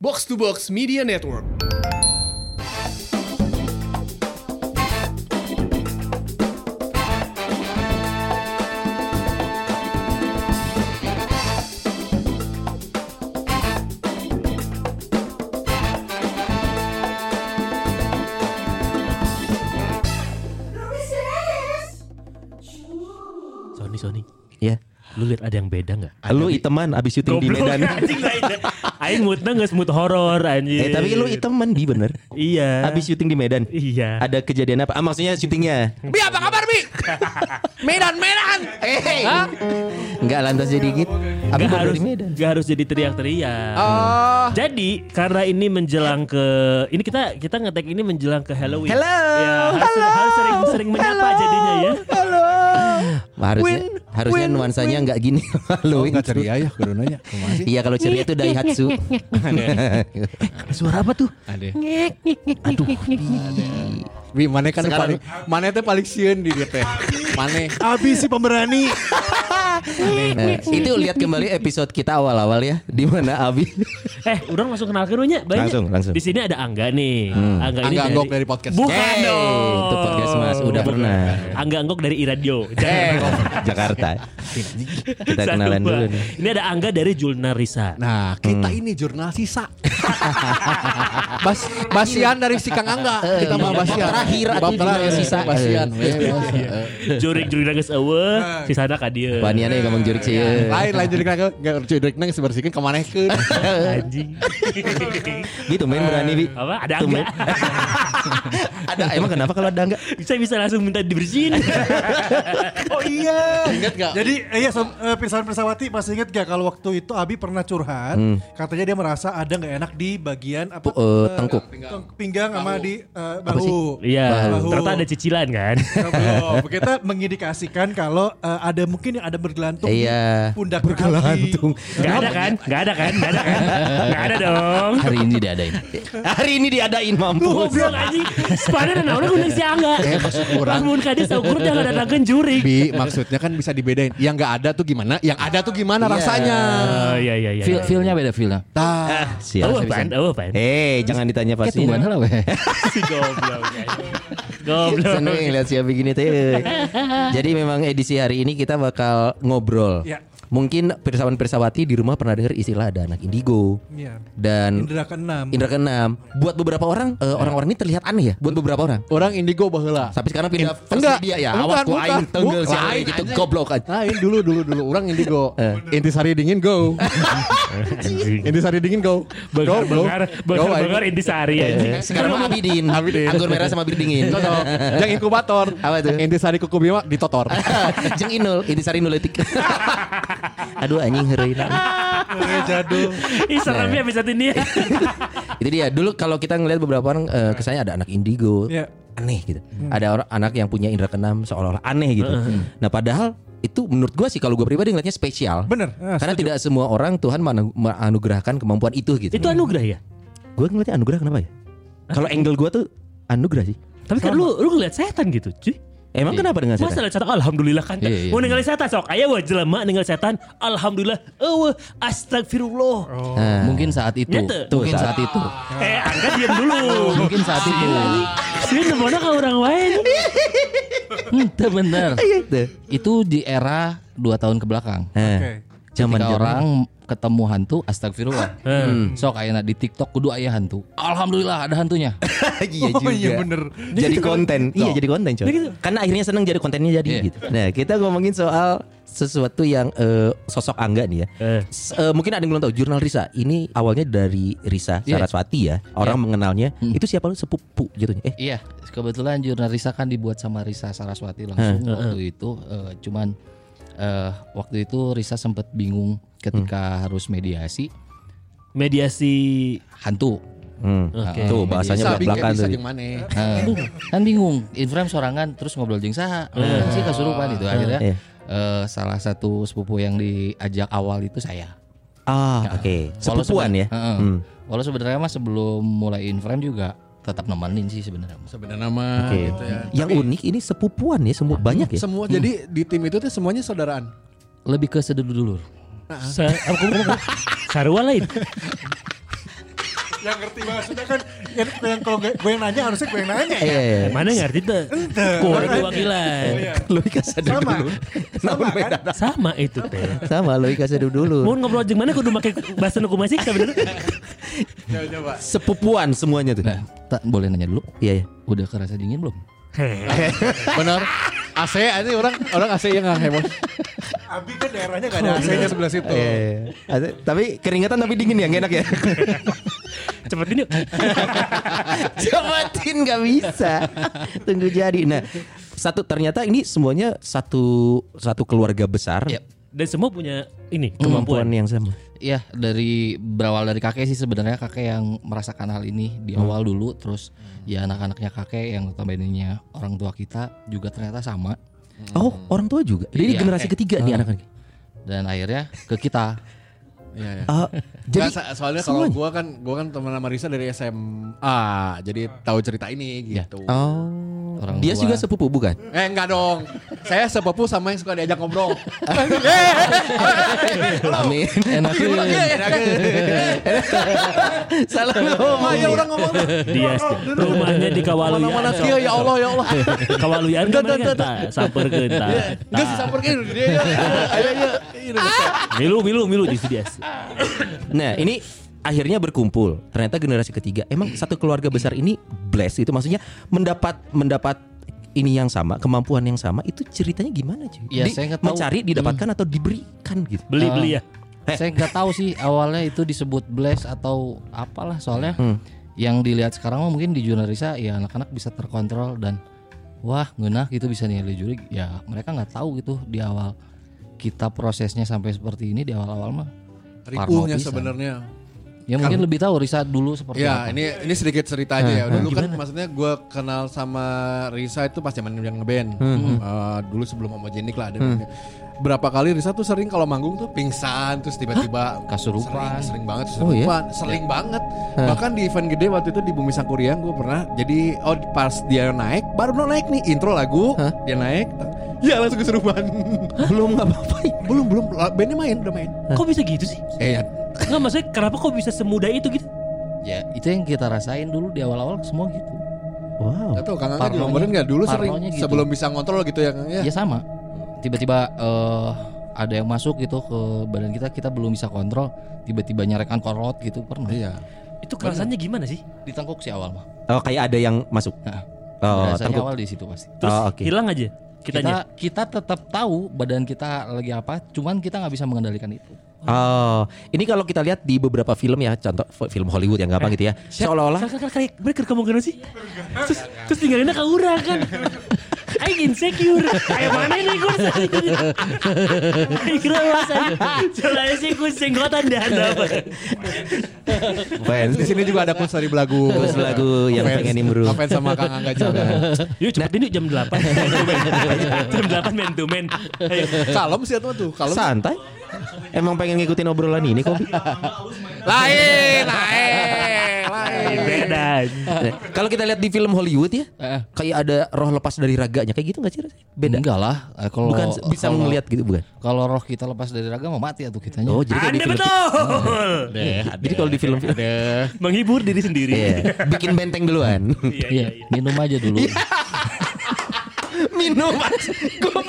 Box to Box Media Network. Sony Sony Ya. lu lihat ada yang beda nggak Lu iteman abis syuting di Medan. aing moodnya nggak mood horor anjing eh tapi lu iteman bi bener. iya Abis syuting di Medan. iya Ada kejadian apa? Ah, maksudnya syutingnya. Bi apa kabar Bi? Medan Medan. Eh, enggak lantas jadi gitu. Abi Gak harus di Medan. gak harus jadi teriak-teriak Oh. jadi karena ini menjelang ke ini kita kita ngetek ini menjelang ke Halloween Hello. ya, harus, harus sering sering menyapa jadinya ya Halo. Harusnya harusnya win, nuansanya enggak gini. Halo. Enggak ceria ya sih? Iya kalau ceria itu Daihatsu. Suara apa tuh Ade. Aduh. Wi mana kan paling mana teh paling sieun di dia teh. Mane. Abis si pemberani. Nah, itu lihat kembali episode kita awal-awal ya, di mana Abi. eh udah langsung kenal kerunya banyak Langsung, langsung. di sini ada Angga nih Angga ini Angga dari, Anggok dari podcast. bukan Hey, dong itu podcast Mas, udah pernah. Angga Anggok dari iradio Eh, Jakarta. Kita kenalan dulu nih. Ini ada Angga dari Julna Risa. Nah, kita ini jurnal sisa. Bas Basian dari si Kang Angga. Kita mah Bab Basian. terakhir atuh jurnal sisa. Basian. bos. Jurik jurik nangis awe, si sana ka dieu. Baniannya ngomong jurik sih. ya. Lain lain jadi kena enggak jurik nang sebersihkeun ka manehkeun. Anjing. Gitu main berani bi. Apa? Ada. Angga. ada emang kenapa kalau ada enggak? Bisa bisa langsung minta dibersihin. Oh iya. Ingat enggak? Jadi eh, iya eh, Pirsawan Pirsawati masih ingat gak kalau waktu itu Abi pernah curhat katanya dia merasa ada nggak enak di bagian apa eh, tengkuk. teng- pinggang sama di bahu. Iya, Bahu. ternyata ada cicilan kan. Belum. Kita mengindikasikan kalau ada mungkin yang ada bergelantung Iya. di pundak bergelantung. Gak ada kan? Gak ada kan? Gak ada kan? Gak ada dong. Hari ini diadain. Hari ini diadain Lu mampus. goblok anjing. Sepada dan orang undang si Angga. Eh, maksud kurang. Lamun kades ukur dia nggak datangkan jurik. Bi, maksudnya kan bisa dibedain. Yang enggak ada tuh gimana? Yang ada tuh gimana Iya. rasanya? Oh iya iya iya. Feel feelnya beda feelnya. Tah. Siap. Oh apaan? Oh apaan? Eh, jangan ditanya pasti. tungguan lah weh. Si goblok. anjing. Goblok. Seneng ngeliat siapa begini teh. Jadi memang edisi hari ini kita bakal ngobrol. Ya. Mungkin pirsawan pirsawati di rumah pernah dengar istilah ada anak indigo Iya. dan Indra keenam. indra keenam. Buat beberapa orang, eh, orang-orang ini terlihat aneh ya. Buat beberapa orang. Orang indigo baheula. Tapi sekarang pindah In- enggak. dia ya. Awas ku aing tenggel si Lain, gitu goblok aja. Lain dulu dulu dulu orang indigo. Intisari dingin go. Intisari dingin go. Bengar, go, go. bengar, Go, bengar, aing. bengar intisari anjing. Sekarang mah Abidin. Anggur merah sama bir dingin. Cocok. Yang inkubator. Apa tuh? Intisari kuku bima ditotor. Jeng Inul, intisari nuletik. Aduh anjing. Eh, jadul. Ih seremnya bisa ini. Itu dia. Dulu kalau kita ngelihat beberapa orang eh, kesannya ada anak indigo, Iya. aneh gitu. Ada orang anak yang punya indera keenam seolah-olah aneh gitu. Nah, padahal itu menurut gua sih kalau gua pribadi ngeliatnya spesial. Bener. Ah, Karena setuju. tidak semua orang Tuhan menganugerahkan kemampuan itu gitu. Itu anugerah ya? Gue ngeliatnya anugerah kenapa ya? Kalau angle gua tuh anugerah sih. Tapi kan lu lu ngeliat setan gitu, cuy. Emang kenapa dengan setan? lihat setan alhamdulillah kan. Iya, iya. Mau ninggalin setan sok aya wah jelema ninggal setan alhamdulillah. Eueuh astagfirullah. Nah, Mungkin saat itu. Nyata. Mungkin Tuh, saat itu. Eh, angkat diam dulu. Mungkin saat itu. Sih nemona ka orang lain. Ente bener. gitu. Itu di era dua tahun ke belakang. Oke. zaman Ketika orang ketemu hantu, astagfirullah. Hmm. Sok kayaknya di TikTok kudu aya hantu. Alhamdulillah ada hantunya. iya Oh juga. iya bener. Jadi konten. Iya jadi konten coy. Gitu. Karena akhirnya seneng jadi kontennya jadi Iya. gitu. Nah kita ngomongin soal sesuatu yang eh, sosok Angga nih ya. Eh. Eh, mungkin ada yang belum tahu jurnal Risa. Ini awalnya dari Risa Iya. Saraswati ya. Orang mengenalnya itu siapa lu sepupu jatuhnya. Eh Iya, kebetulan jurnal Risa kan dibuat sama Risa Saraswati langsung waktu itu. eh, cuman eh, waktu itu Risa sempat bingung ketika harus mediasi Mediasi hantu. hmm. Oke. tuh bahasanya belak belakan tuh. Eh, kan bingung, Inframe sorangan terus ngobrol jeung saha. Eh, sih kasurupan itu akhirnya Iya. eh, salah satu sepupu yang diajak awal itu saya. Ah oke. Walau Sepupuan ya. Heeh. Hmm. Walau sebenarnya mah sebelum mulai Inframe juga tetap nemenin sih sebenarnya. Sebenarnya nama Oke. gitu ya. Yang unik ini sepupuan ya semua banyak ya. Semua jadi di tim itu tuh semuanya saudaraan. Lebih ke sedulur-dulur. Apa kamu ngomong? Sarua lain. Yang ngerti maksudnya kan yang, yang kalau gue, gue yang nanya harusnya gue yang nanya. Iya, iya. Mana ngerti tuh? Korek wakilan. Lohi kasadu Sama. dulu. Sama kan? Sama itu teh. Sama Lohi kasadu dulu. Mau ngobrol jeung mana kudu make bahasa nuku masih sebenarnya. Sepupuan semuanya tuh. Nah, tak boleh nanya dulu. Iya, iya. Udah kerasa dingin belum? Benar. AC ini orang orang AC yang nggak heboh. Abi kan daerahnya gak ada AC-nya sebelah situ. Iya, iya. Ada- Tapi keringatan tapi dingin ya, gak enak ya. Cepetin yuk. Cepetin gak bisa. Tunggu jadi. Nah, satu ternyata ini semuanya satu satu keluarga besar. Yap. Dan semua punya ini Kemampuan kemampuan. yang sama. Iya dari berawal dari kakek sih sebenarnya kakek yang merasakan hal ini di awal dulu terus ya anak-anaknya kakek yang notabene orang tua kita juga ternyata sama Oh, orang tua juga. Jadi Iya. generasi ketiga nih anak-anak. dan akhirnya ke kita Iya, iya. Ah, Jadi jadi soalnya kalau gua kan gua kan teman sama Risa dari SMA. Jadi tahu cerita ini gitu. Oh, Orang dia tua. juga sepupu bukan? Eh enggak dong. Saya sepupu sama yang suka diajak ngobrol. Amin. enak Salah ngomong. ya orang ngomong. Dia rumahnya di Kawaluyan. Mana-mana kia ya Allah ya Allah. Kawaluyan kan mereka tak samperkeun tah. Enggak sih samperin dia. Ayo ya. Milu milu milu di dia. Nah, ini akhirnya berkumpul. Ternyata generasi ketiga. Emang satu keluarga besar ini bless itu maksudnya mendapat mendapat ini yang sama, kemampuan yang sama itu ceritanya gimana cuy? Ya, saya nggak tahu. mencari, didapatkan atau diberikan gitu. Beli beli ya. saya nggak tahu sih awalnya itu disebut bless atau apalah soalnya Hmm. yang dilihat sekarang mah mungkin di jurnalisa ya anak-anak bisa terkontrol dan wah ngenah gitu bisa nilai juri ya mereka nggak tahu gitu di awal kita prosesnya sampai seperti ini di awal-awal mah Ripuhnya pisan. sebenarnya. Ya mungkin lebih tahu Risa dulu seperti Ya, apa ini ini sedikit cerita aja ya. Dulu kan maksudnya gue kenal sama Risa itu pas zaman yang ngeband. Eh, dulu sebelum homogenik lah ada namanya. Berapa kali Risa tuh sering kalau manggung tuh pingsan terus tiba-tiba Kasurupan. Sering, sering banget Oh, iya? kesurupan, sering banget. Bahkan di event gede waktu itu di Bumi Sangkuriang gue pernah. Jadi oh pas dia naik, baru mau naik nih intro lagu, dia naik. Ya langsung kesurupan. Belum nggak apa-apa. belum belum bandnya main udah main. Kok bisa gitu sih? Eh ya Enggak maksudnya kenapa kok bisa semudah itu gitu? ya itu yang kita rasain dulu di awal-awal semua gitu Wow. Gak tau Kang Angga Parnonya- ngomongin gak dulu sering gitu. sebelum bisa ngontrol gitu ya Kang ya. ya sama tiba-tiba eh, ada yang masuk gitu ke badan kita kita belum bisa kontrol tiba-tiba nyarekan korot gitu pernah Iya. Itu kerasannya gimana sih? ditengkuk sih awal mah Oh, kayak ada yang masuk. Nah, Oh, rasanya tengkuk. awal di situ pasti Terus Oh, oke. hilang aja kita kitanya. kita tetap tahu badan kita lagi apa cuman kita nggak bisa mengendalikan itu Oh, ini kalau kita lihat di beberapa film ya, contoh film Hollywood yang gampang gitu ya. Seolah-olah kayak mereka kemungkinan sih. Terus terus tinggalinnya ke urang kan. Aing insecure. Kayak mana nih gue Aing kira mas Soalnya sih gue senggotan dan apa. fans Di sini juga ada kus dari belagu. Kus lagu yang pengen nimbrung. Ngefans sama Kang Angga juga. Yuk cepetin yuk jam 8 Jam 8 man to Ayo. Kalem sih tuh tuh. Kalem. santai. Emang pengen ngikutin obrolan ini kok. Lain, lain, lain. Beda Nah, kalau kita lihat di film Hollywood ya, kayak ada roh lepas dari raganya kayak gitu nggak sih? Beda. enggak lah kalau Bukan bisa kalau- ngelihat gitu bukan? kalau roh kita lepas dari raga mau mati atau kitanya Oh, jadi kayak di Anda film betul Jadi kalau di film-film Menghibur diri sendiri Iya, bikin benteng duluan. Iya iya Iya, minum aja dulu Minum. Gua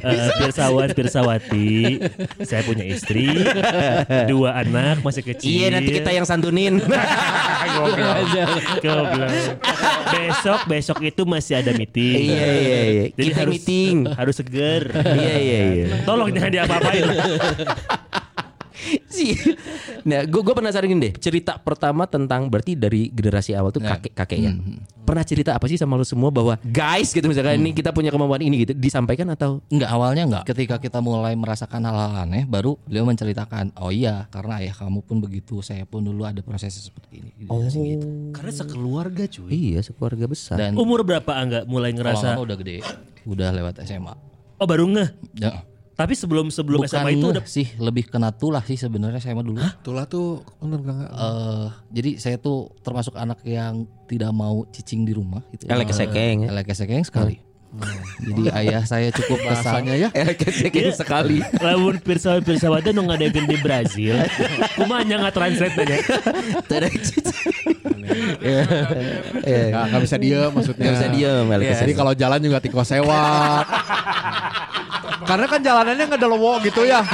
Eh, Pirsawat Pirsawati Saya punya istri Dua anak masih kecil Iya nanti kita yang santunin. Goblok. Besok besok itu masih ada meeting. Iya, iya, iya. Jadi Kita harus meeting. harus seger. Iya iya iya. Tolong jangan diapa-apain. Sih. Nah, gue gue penasaran gini deh. Cerita pertama tentang berarti dari generasi awal tuh kakek kakek ya. Pernah cerita apa sih sama lu semua bahwa guys gitu misalkan ini kita punya kemampuan ini gitu disampaikan atau Enggak awalnya enggak. Ketika kita mulai merasakan hal-hal aneh, baru beliau menceritakan, oh iya karena ayah kamu pun begitu, saya pun dulu ada proses seperti ini. Dijelasin gitu. Karena sekeluarga cuy. Iya, sekeluarga besar. Dan Umur berapa enggak mulai kalau ngerasa? lama udah gede, udah lewat SMA. Oh baru ngeh. Ya, Tapi sebelum sebelum bukan SMA itu udah sih, lebih kena tulah sih sebenarnya SMA dulu. Itulah tuh bener Kang Angga. Eh, jadi saya tuh termasuk anak yang tidak mau cicing di rumah gitu. Elek kesekeng ya. Elek kesekeng sekali. Jadi ayah saya cukup. Bahasanya ya. Eh, kayaknya sekali. Lamun pirsawan-pirsawatnya nu ngadakeun di Brazil. Kumaha nya nge-translate tanya. Eh, Nggak, nggak bisa diem maksudnya. Nggak bisa diem. Iya, Jadi kalau jalan juga tiko sewat. Karena kan jalanannya nggak ada lowo gitu ya.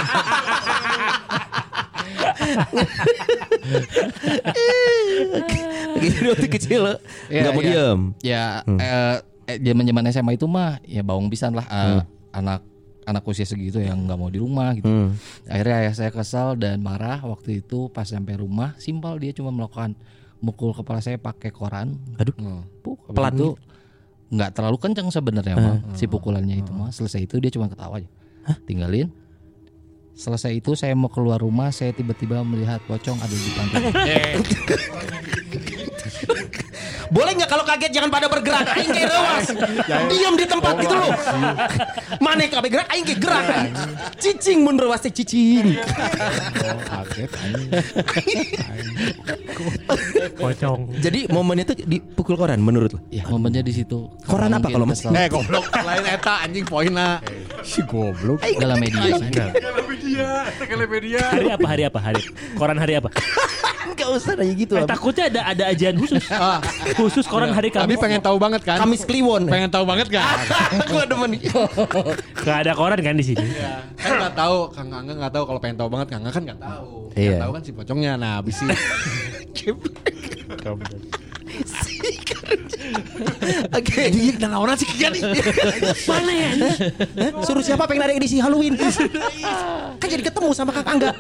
Gitu waktu kecil lo Iya, nggak mau iya. diem. Ya eh, eh, zaman-zaman SMA itu mah ya bawang pisan lah eh, anak anak usia segitu yang nggak mau di rumah gitu. Hmm. Akhirnya ayah saya kesal dan marah waktu itu pas sampai rumah simpel dia cuma melakukan mukul kepala saya pakai koran. Aduh. Puk, Pelan itu nggak terlalu kencang sebenarnya mah si pukulannya itu mah. Selesai itu dia cuma ketawa aja. Tinggalin. Selesai itu saya mau keluar rumah, saya tiba-tiba melihat pocong ada di pantai. Boleh nggak kalau kaget jangan pada bergerak Aing kayak rewas Diam di tempat gitu loh Mana kabeh gerak Aing kayak gerak Cicing mun rewas teh cicing Kaget. Pocong. Jadi momen itu dipukul koran menurut lo ya momennya di situ. Koran apa kalau kesel. Eh goblok. Lain eta anjing poinna. Si goblok. dalam media sih. Telemedia, telemedia. Hari apa hari apa hari? Koran hari apa? Gak usah nanya gitu Eh, takutnya ada ada ajian khusus. Khusus koran hari Tapi Kamis. pengen tahu banget kan? Kamis Kliwon Pengen tahu banget kan? Gue demen. Gak ada koran kan di sini. kan nggak tahu. Kang Angga nggak tahu. Kalau pengen tahu banget Kang Angga kan nggak tahu. Iya. Nggak tahu kan si pocongnya. Nah abis sih Oke. Dan orang sih kian. Mana ya? Suruh siapa pengen ada edisi Halloween? Kan jadi ketemu sama Kak Angga.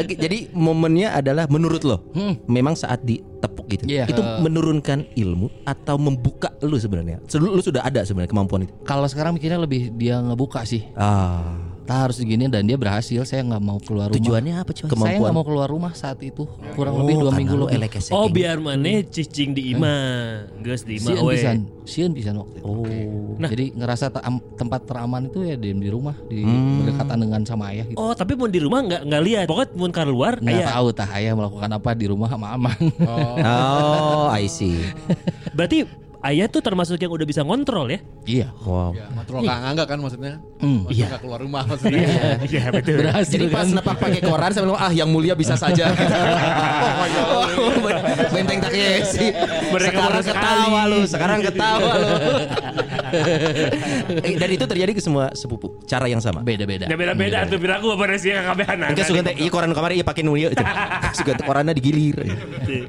Oke, Jadi momennya adalah menurut lo? Memang saat ditepuk gitu Iya. Itu Eh. menurunkan ilmu Atau membuka lu sebenarnya Lu, lu sudah ada sebenarnya kemampuan itu Kalau sekarang mikirnya lebih dia ngebuka sih. Ah, Tak harus begini dan dia berhasil. Saya nggak mau keluar rumah. Tujuannya apa coy? Saya nggak mau keluar rumah saat itu. Kurang lebih dua minggu lebih. elek esek Oh ini. biar mana cicing di ima, geus di ima Sieun we. pisan, sieun pisan waktu itu. Oh Nah. Jadi ngerasa tempat teraman itu ya di, di rumah, di Hmm. berdekatan dengan sama ayah gitu. Oh tapi mau di rumah nggak nggak lihat. Pokoknya mau keluar Nggak ayah. tahu tah ayah melakukan apa di rumah sama aman. Oh I see Berarti ayah tuh termasuk yang udah bisa ngontrol ya? iya. Wow ya, kontrol Kang Angga kan maksudnya Hmm. Maksudnya nggak keluar rumah maksudnya Iya, iya betul. Berhasil Jadi pas kan? nepak pakai koran saya bilang ah yang mulia bisa saja. oh, benteng tak sih. Mereka sekarang ketawa lu, sekarang ketawa lu. Dan itu terjadi ke semua sepupu, cara yang sama. Beda-beda. Ya beda-beda tuh bilang aku apa sih kabehan. Enggak suka teh, iya koran kamar iya pakai itu. Suka teh korannya digilir.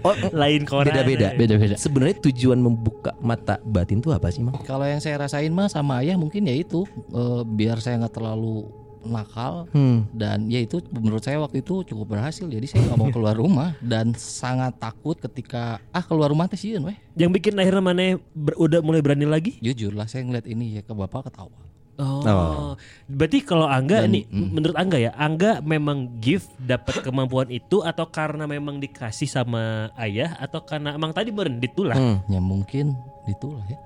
Oh, Lain koran. beda-beda. Beda-beda. Sebenarnya tujuan membuka mata batin itu apa sih, Mang? Kalau yang saya rasain mah sama ayah mungkin ya itu eh, biar saya nggak terlalu nakal Hmm. dan ya itu menurut saya waktu itu cukup berhasil jadi saya nggak mau keluar rumah dan sangat takut ketika ah keluar rumah teh sieun weh Yang bikin akhirnya mana udah mulai berani lagi? jujur lah saya ngeliat ini ya ke bapak ketawa Oh. Oh. Berarti kalau Angga Dan- nih menurut Angga ya, Angga memang gift dapat kemampuan itu atau karena memang dikasih sama ayah atau karena emang tadi beren ditulah. Hmm. ya mungkin itulah ya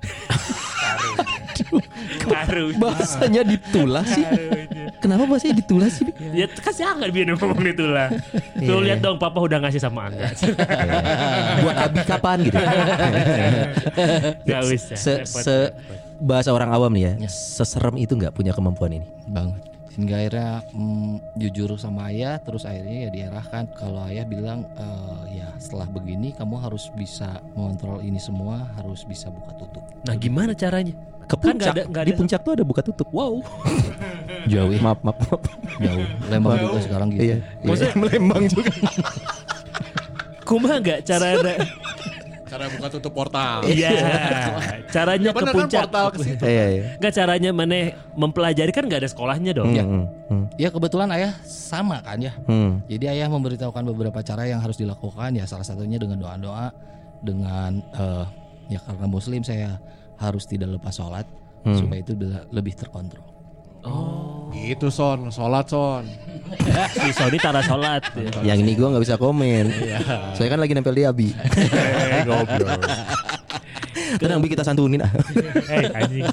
Karunya. Bahasanya ditulah sih. Kenapa bahasanya ditulah sih? Ya kasih Angga biar ngomong ditulah. Tuh lihat dong papa udah ngasih sama Angga. Buat Abi kapan gitu? Gak usah. se. Bahasa orang awam nih ya, seserem itu nggak punya kemampuan ini. banget sehingga akhirnya mm, jujur sama ayah terus akhirnya ya diarahkan kalau ayah bilang "Eh, ya setelah begini kamu harus bisa mengontrol ini semua harus bisa buka tutup Nah gimana caranya? Ke Kan puncak, nggak ada- nggak di ada- puncak tuh ada buka tutup. Wow. jauh ya maaf, maaf, maaf. jauh Lembang juga sekarang gitu Iya. Maksudnya melembang juga. Kumaha nggak cara cara buka tutup portal Iya. Caranya ke bener kan puncak. portal ke situ Iya, iya. Nggak caranya mana mempelajari kan nggak ada sekolahnya dong. Hmm, hmm, hmm, ya kebetulan ayah sama kan ya hmm. Jadi ayah memberitahukan beberapa cara yang harus dilakukan ya salah satunya dengan doa-doa dengan eh, ya karena muslim saya harus tidak lepas sholat supaya itu lebih terkontrol. Gitu son sholat son Si Sony tara sholat. Yang ini gua nggak bisa komen. Saya kan lagi nempel di Abi. Tenang bi kita santunin. Eh anjing.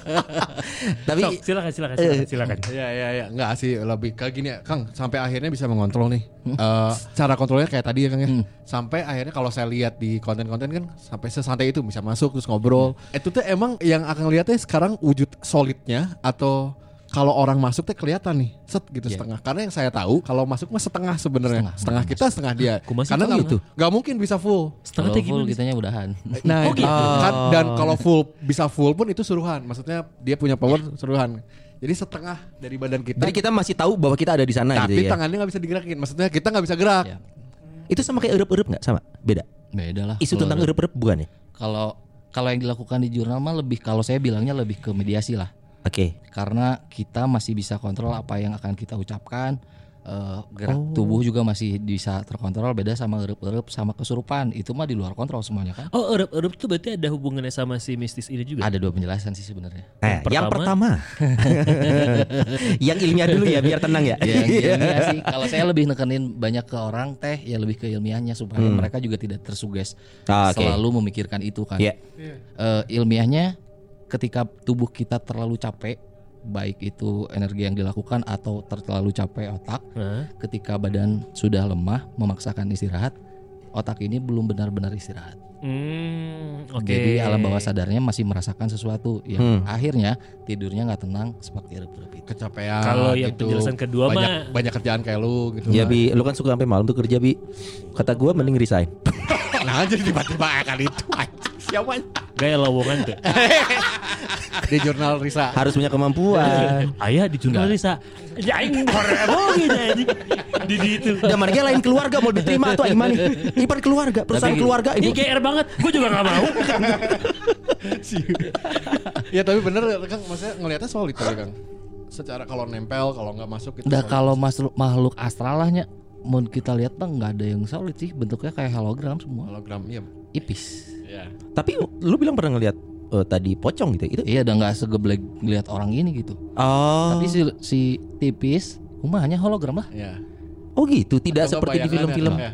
Tapi Sok, silakan silakan silakan. silakan. Iya iya iya nggak sih lebih ke gini ya Kang sampai akhirnya bisa mengontrol nih Eh, cara kontrolnya kayak tadi ya Kang ya sampai akhirnya kalau saya lihat di konten-konten kan sampai sesantai itu bisa masuk terus ngobrol itu tuh emang yang akan lihatnya sekarang wujud solidnya atau kalau orang masuk teh kelihatan nih set gitu setengah karena yang saya tahu kalau masuk mah setengah sebenarnya setengah, kita setengah dia Kumaha sih tahu tahu karena nggak gitu? nggak mungkin bisa full Setengah Kalau full kitanya udahan. Nah, Oh, itu. gitu. Kan, dan kalau full bisa full pun itu suruhan. Maksudnya dia punya power suruhan. Jadi setengah dari badan kita. Jadi kita masih tahu bahwa kita ada di sana tapi gitu ya. tangannya nggak bisa digerakin. Maksudnya kita nggak bisa gerak. Ya. Itu sama kayak erup-erup nggak sama? Beda. Beda lah. Isu tentang erup-erup bukan ya? Kalau kalau yang dilakukan di jurnal mah lebih kalau saya bilangnya lebih ke mediasi lah. Oke. Karena kita masih bisa kontrol apa yang akan kita ucapkan. eh, gerak tubuh juga masih bisa terkontrol beda sama erup-erup sama kesurupan itu mah di luar kontrol semuanya kan Oh, erup-erup tuh berarti ada hubungannya sama si mistis ini juga. ada dua penjelasan sih sebenarnya Nah, Yang yang pertama, yang ilmiah dulu ya biar tenang ya. Ya, yang ilmiah sih. Kalau saya lebih nekenin banyak ke orang teh ya lebih ke ilmiahnya supaya mereka juga tidak tersuges Ah, oke. selalu memikirkan itu kan. Iya. Eh, ilmiahnya ketika tubuh kita terlalu capek baik itu energi yang dilakukan atau ter- terlalu capek otak Hah? ketika badan sudah lemah memaksakan istirahat otak ini belum benar-benar istirahat Hmm, oke. jadi alam bawah sadarnya masih merasakan sesuatu yang akhirnya tidurnya nggak tenang seperti erup-erup itu Kecapean. Kalau yang gitu. penjelasan kedua banyak, mah- banyak kerjaan kayak lu gitu. Ya bi, lu kan suka sampai malam tuh kerja bi. Kata gua mending resign. Nah jadi tiba-tiba akan itu. Siapa? Gaya lowongan tuh. Di jurnal Risa. Harus punya kemampuan. Ayah di jurnal Risa. Ya aing gitu anjing. Di di itu. Dan mana lain keluarga mau diterima atau gimana nih? Ipan keluarga, perusahaan Tapi- keluarga Ini ini. GR banget. Gue juga gak mau. ya tapi bener Kang maksudnya ngelihatnya solid tadi Kang. Secara kalau nempel kalau nggak masuk itu. Nah solid. kalau makhluk makhluk astral lahnya mau kita lihat bang nggak ada yang solid sih bentuknya kayak hologram semua hologram iya. ipis Iya. Tapi lu bilang pernah ngeliat eh, tadi pocong gitu. Itu iya udah nggak segeblek lihat orang ini gitu Oh. tapi si, si tipis hanya hologram lah Iya. Oh gitu, tidak Atau seperti di bayangan film-film. ya,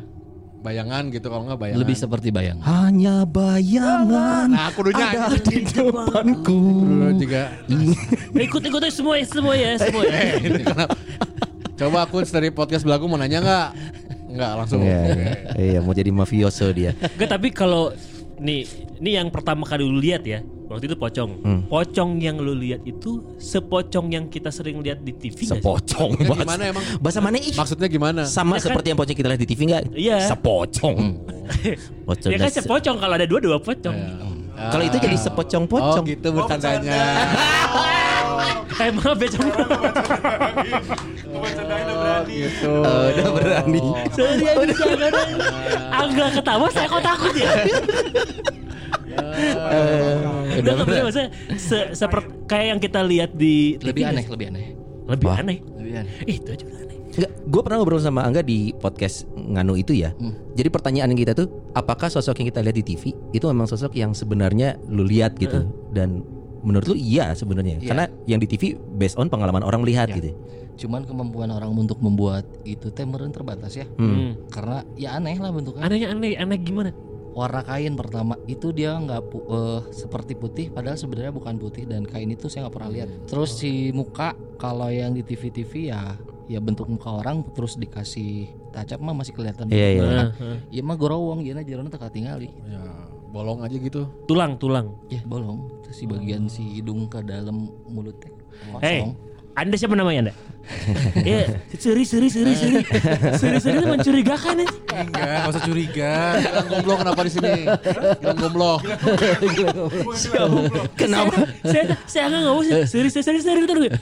Bayangan gitu kalau nggak bayangan. lebih seperti bayang Hanya bayangan Nah, kudunya ada di depanku. Dulu juga. Ikut ikut aja semua ya, semua ya, semua ya. Eh? Coba aku dari podcast belagu mau nanya nggak? Nggak langsung. Iya, iya. iya, mau jadi mafioso dia. Enggak, tapi kalau nih, ini yang pertama kali lu lihat ya. Waktu itu pocong. Hmm. Pocong yang lu lihat itu sepocong yang kita sering lihat di TV nggak sih? Sepocong Ya, bahasa- gimana emang? Bahasa mana ih? Maksudnya gimana? Sama Ya kan? seperti yang pocong kita lihat di TV enggak? Iya. Sepocong. Pocong Ya kan sepocong kalau ada dua dua pocong. Kalau itu jadi Oh sepocong-pocong. gitu bercandanya. Eh maaf ya cuma gitu. Udah berani. Ya bisa kan. Angga ketawa saya kok takut ya. Udah nggak bisa maksudnya se seperti kayak yang kita lihat di lebih TV aneh lebih aneh lebih aneh. lebih aneh Itu aja udah aneh. Enggak, gue pernah ngobrol sama Angga di podcast Nganu itu ya. Jadi pertanyaan kita tuh, apakah sosok yang kita lihat di TV itu memang sosok yang sebenarnya lu lihat gitu? Dan menurut lu iya sebenarnya, Iya. karena yang di TV based on pengalaman orang lihat gitu. cuman kemampuan orang untuk membuat itu teh terbatas ya Hmm. karena ya aneh lah bentuknya Anehnya aneh, aneh gimana? warna kain pertama itu dia nggak pu- eh, seperti putih padahal sebenarnya bukan putih dan kain itu saya nggak pernah lihat terus si muka kalau yang di TV TV ya ya bentuk muka orang terus dikasih tacap mah masih kelihatan Iya, iya. kan? Heeh. ya mah gorowong jadi jarona teka tinggali Ya, bolong aja gitu. Tulang, tulang. ya bolong Terus si bagian si hidung ke dalam mulut teh Hei, kosong anda siapa namanya anda? ya, seri, seri, seri, seri, seri, seri itu mencurigakan aja. Enggak, gak usah curiga. Gilang gomblo kenapa di sini? Gilang gomblo. Kenapa? Saya, saya nggak ngomong sih, seri, seri, seri, seri, seri.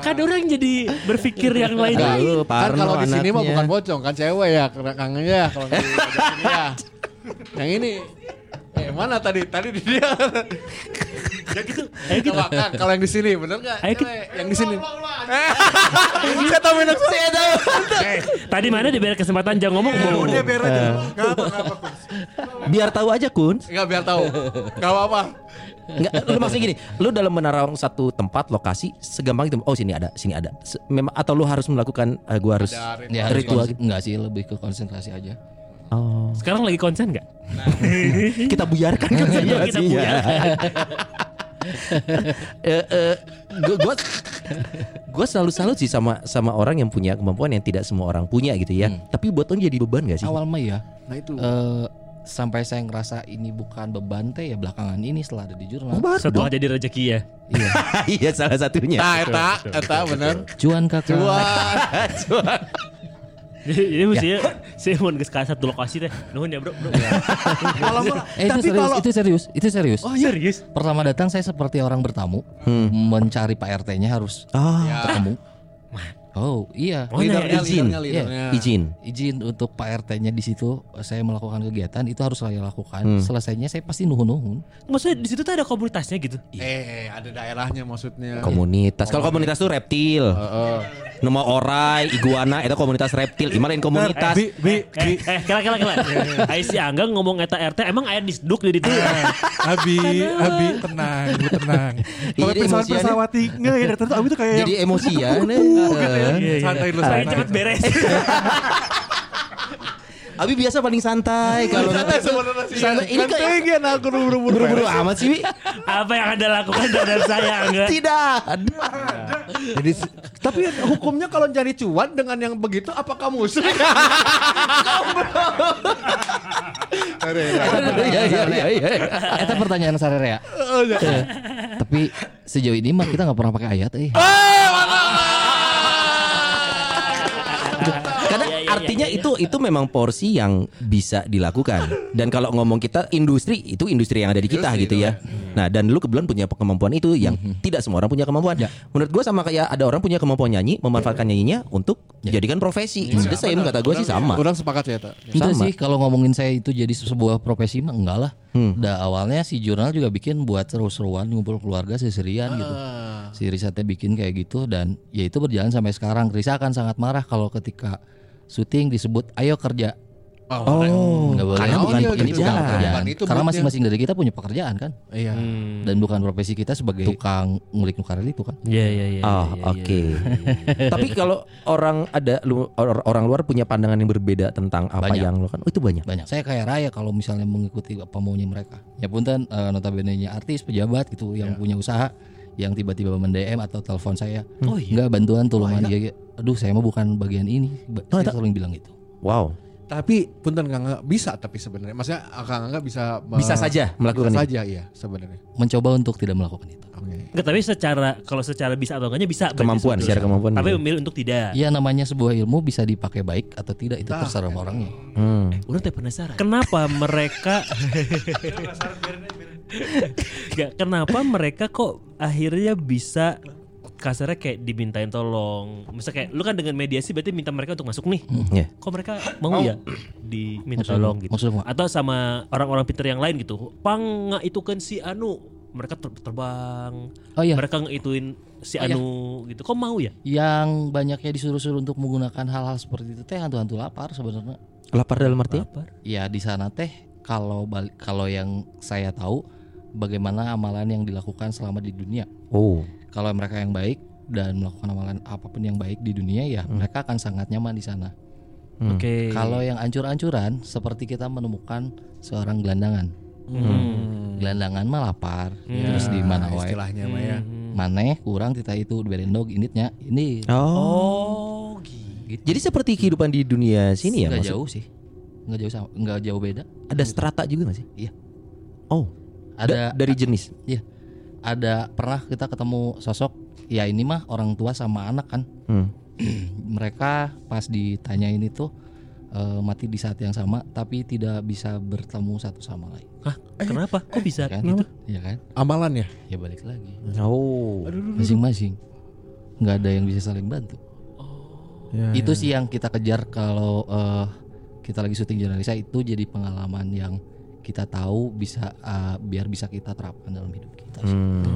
Kan orang jadi berpikir yang lain lain. Kan kalau di sini mah bukan pocong kan cewek ya, karena kangen ya kalau di sini ya. Yang ini Eh mana tadi? Tadi di dia. Ya gitu. Ayo gitu. Kalau yang di sini bener nggak? Ayo, Kit. Cewek yang di sini. Saya tahu minum saya tahu. Eh, tadi mana diberi kesempatan jangan ngomong ngomong. Udah biar aja. Gak apa, gak apa. Kus. Biar tahu aja kun. Enggak biar tahu. Enggak apa-apa. Enggak, lu maksudnya gini, lu dalam menaruh satu tempat lokasi segampang itu. Oh sini ada, sini ada. Memang atau lu harus melakukan, eh, gua harus Ada ya harus ritual. konsen- enggak sih lebih ke konsentrasi aja Oh. Sekarang lagi konsen nggak? Kita buyarkan kan Iya, kita buyarkan. Eh, eh, gua gua gua selalu salut sih sama sama orang yang punya kemampuan yang tidak semua orang punya gitu ya. Tapi buat Om jadi beban gak sih? Awal mah ya. Nah itu. eh, sampai saya ngerasa ini bukan beban teh ya belakangan ini setelah ada di jurnal. Setelah jadi rezeki ya. Iya. Iya salah satunya. Nah, eta, eta bener. Cuan kakak. Cuan. Jadi jadi mestinya saya mau ke satu lokasi teh. Nuhun ya bro. bro. Kalau mah- Eh itu tapi serius, kalau itu serius, itu serius. Oh serius? Pertama datang saya seperti orang bertamu, mencari Pak RT-nya harus Ah, ketemu. Oh iya. Oh, Leadernya, iya, izin. leadernya, leadernya. izin. Izin untuk Pak RT-nya di situ saya melakukan kegiatan itu harus saya lakukan. Selesainya saya pasti nuhun-nuhun. Maksudnya di situ tuh ada komunitasnya gitu. Eh, ada daerahnya maksudnya. Komunitas. Kalau komunitas tuh reptil. Nama orai, iguana itu komunitas reptil. Imalain komunitas. Bi, bi, bi. Eh, eh, kela kela kela. Ai si Angga ngomong eta RT emang aya disduk di ditu. Abi, Abi tenang, tenang. Kalau pesawat pesawati nggak ya tuh Abi tuh kayak Jadi yang emosian. santai dulu Saya santai. cepet beres. Abi biasa paling santai kalau Santai sebenarnya sih. Santai. Ini kayak Santai kan aku buru-buru. buru-buru amat sih, Bi. Apa yang Anda lakukan terhadap saya Angga? Tidak. Jadi tapi hukumnya kalau jadi cuan dengan yang begitu apakah musuh? Iya iya iya iya. Itu pertanyaan Sarere ya. Eh, Tapi sejauh ini mah kita nggak pernah pakai ayat eh. Yeah. artinya iya, iya. itu itu memang porsi yang bisa dilakukan. Dan kalau ngomong kita industri itu industri yang ada di kita gitu ya. Nah, dan lu kebetulan punya kemampuan itu yang tidak semua orang punya kemampuan. Menurut gua sama kayak ada orang punya kemampuan nyanyi, memanfaatkan nyanyinya untuk jadikan profesi. It's the same kata gua sih sama. Orang sepakat ya, tak? Itu Sama. sih kalau ngomongin saya itu jadi sebuah profesi mah enggak lah. Dah awalnya si jurnal juga bikin buat seru-seruan ngumpul keluarga seserian gitu. Si risetnya bikin kayak gitu dan ya itu berjalan sampai sekarang. Risa akan sangat marah kalau ketika syuting disebut ayo kerja. Oh, Nggak boleh. karena Oh, bukan iya, ini gitu. bukan pekerjaan. itu Karena masing-masing dari kita punya pekerjaan kan. Iya. Dan bukan profesi kita sebagai tukang ngulik nukarel itu kan. Iya iya iya. Oh, iya, iya, oke. iya. Tapi kalau orang ada lu- or- orang luar punya pandangan yang berbeda tentang apa Banyak. yang lo kan, oh, itu banyak. banyak saya kayak raya kalau misalnya mengikuti apa maunya mereka ya punten uh, notabene nya artis pejabat gitu yang punya usaha yang tiba-tiba mendm atau telepon saya oh iya. enggak bantuan tolongan dia aduh saya mah bukan bagian ini Oh, saya sering bilang gitu Wow. Tapi punten Kang Angga bisa tapi sebenarnya maksudnya Kang Angga bisa Bisa saja melakukan bisa itu. saja iya sebenarnya. mencoba untuk tidak melakukan itu Oke. Enggak, tapi secara kalau secara bisa atau enggaknya bisa. Kemampuan, secara kemampuan Tapi bisa. memilih untuk tidak. ya namanya sebuah ilmu bisa dipakai baik atau tidak itu terserah orangnya Hmm. Udah teh penasaran. Kenapa mereka Gak, kenapa mereka kok akhirnya bisa kasarnya kayak dimintain tolong. Misal kayak lu kan dengan mediasi berarti minta mereka untuk masuk nih. Ya. Kok mereka mau ya diminta Maksud- tolong gitu. maksud apa? Atau sama orang-orang pinter yang lain gitu. Pang nggak itu kan si Anu mereka ter- terbang. oh iya Mereka ngituin si Oh, iya. Anu gitu. Kok mau ya? yang banyaknya disuruh-suruh untuk menggunakan hal-hal seperti itu teh hantu-hantu lapar sebenarnya Lapar dalam arti? Lapar. ya di sana teh kalau balik kalau yang saya tahu bagaimana amalan yang dilakukan selama di dunia Oh. kalau mereka yang baik dan melakukan amalan apa pun yang baik di dunia ya mereka akan sangat nyaman di sana Hmm. Oke. kalau yang ancur-ancuran seperti kita menemukan seorang gelandangan Hmm. gelandangan mah lapar terus di mana wae Istilahnya mah ya. maneh kurang kita itu berendog initnya ini Oh. Oh, gitu. Jadi seperti kehidupan di dunia sini ya nggak maksud- jauh sih nggak jauh sama nggak jauh beda Ada strata juga gak sih? Iya. Oh. Ada da- dari jenis. Iya. Ada pernah kita ketemu sosok ya ini mah orang tua sama anak kan. Hmm. Mereka pas ditanyain itu eh, mati di saat yang sama tapi tidak bisa bertemu satu sama lain. Hah? Kenapa? Kok bisa Kan? gitu? Iya kan? Amalan ya. Ya balik lagi. Oh. Masing-masing. nggak ada yang bisa saling bantu. Ya, itu sih yang kita kejar kalau eh, kita lagi syuting jurnalisa itu jadi pengalaman yang kita tahu bisa eh, biar bisa kita terapkan dalam hidup kita. Hmm.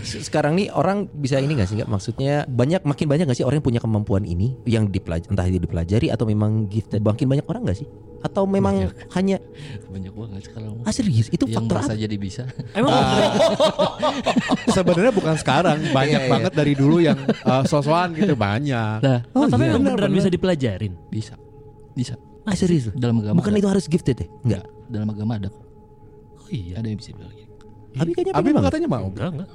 Se- Sekarang nih orang bisa ini gak sih nggak? Maksudnya banyak makin banyak gak sih orang yang punya kemampuan ini yang dipelaj entah itu dipelajari atau memang gifted makin banyak orang gak sih? Atau memang hanya Banyak banget sekarang. ah serius itu yang faktor apa? jadi bisa. Emang Sebenarnya bukan sekarang, banyak Iya, iya. banget dari dulu yang uh, sosokan gitu banyak. Nah, Oh, tapi iya. emang beneran bisa dipelajarin. bisa. Bisa. Ah, serius? Dalam agama Bukan ada. itu harus gifted ya? Enggak. dalam agama ada kok. Oh iya. Ada yang bisa bilang gitu. Abi kayaknya Abi katanya mau. Enggak, enggak.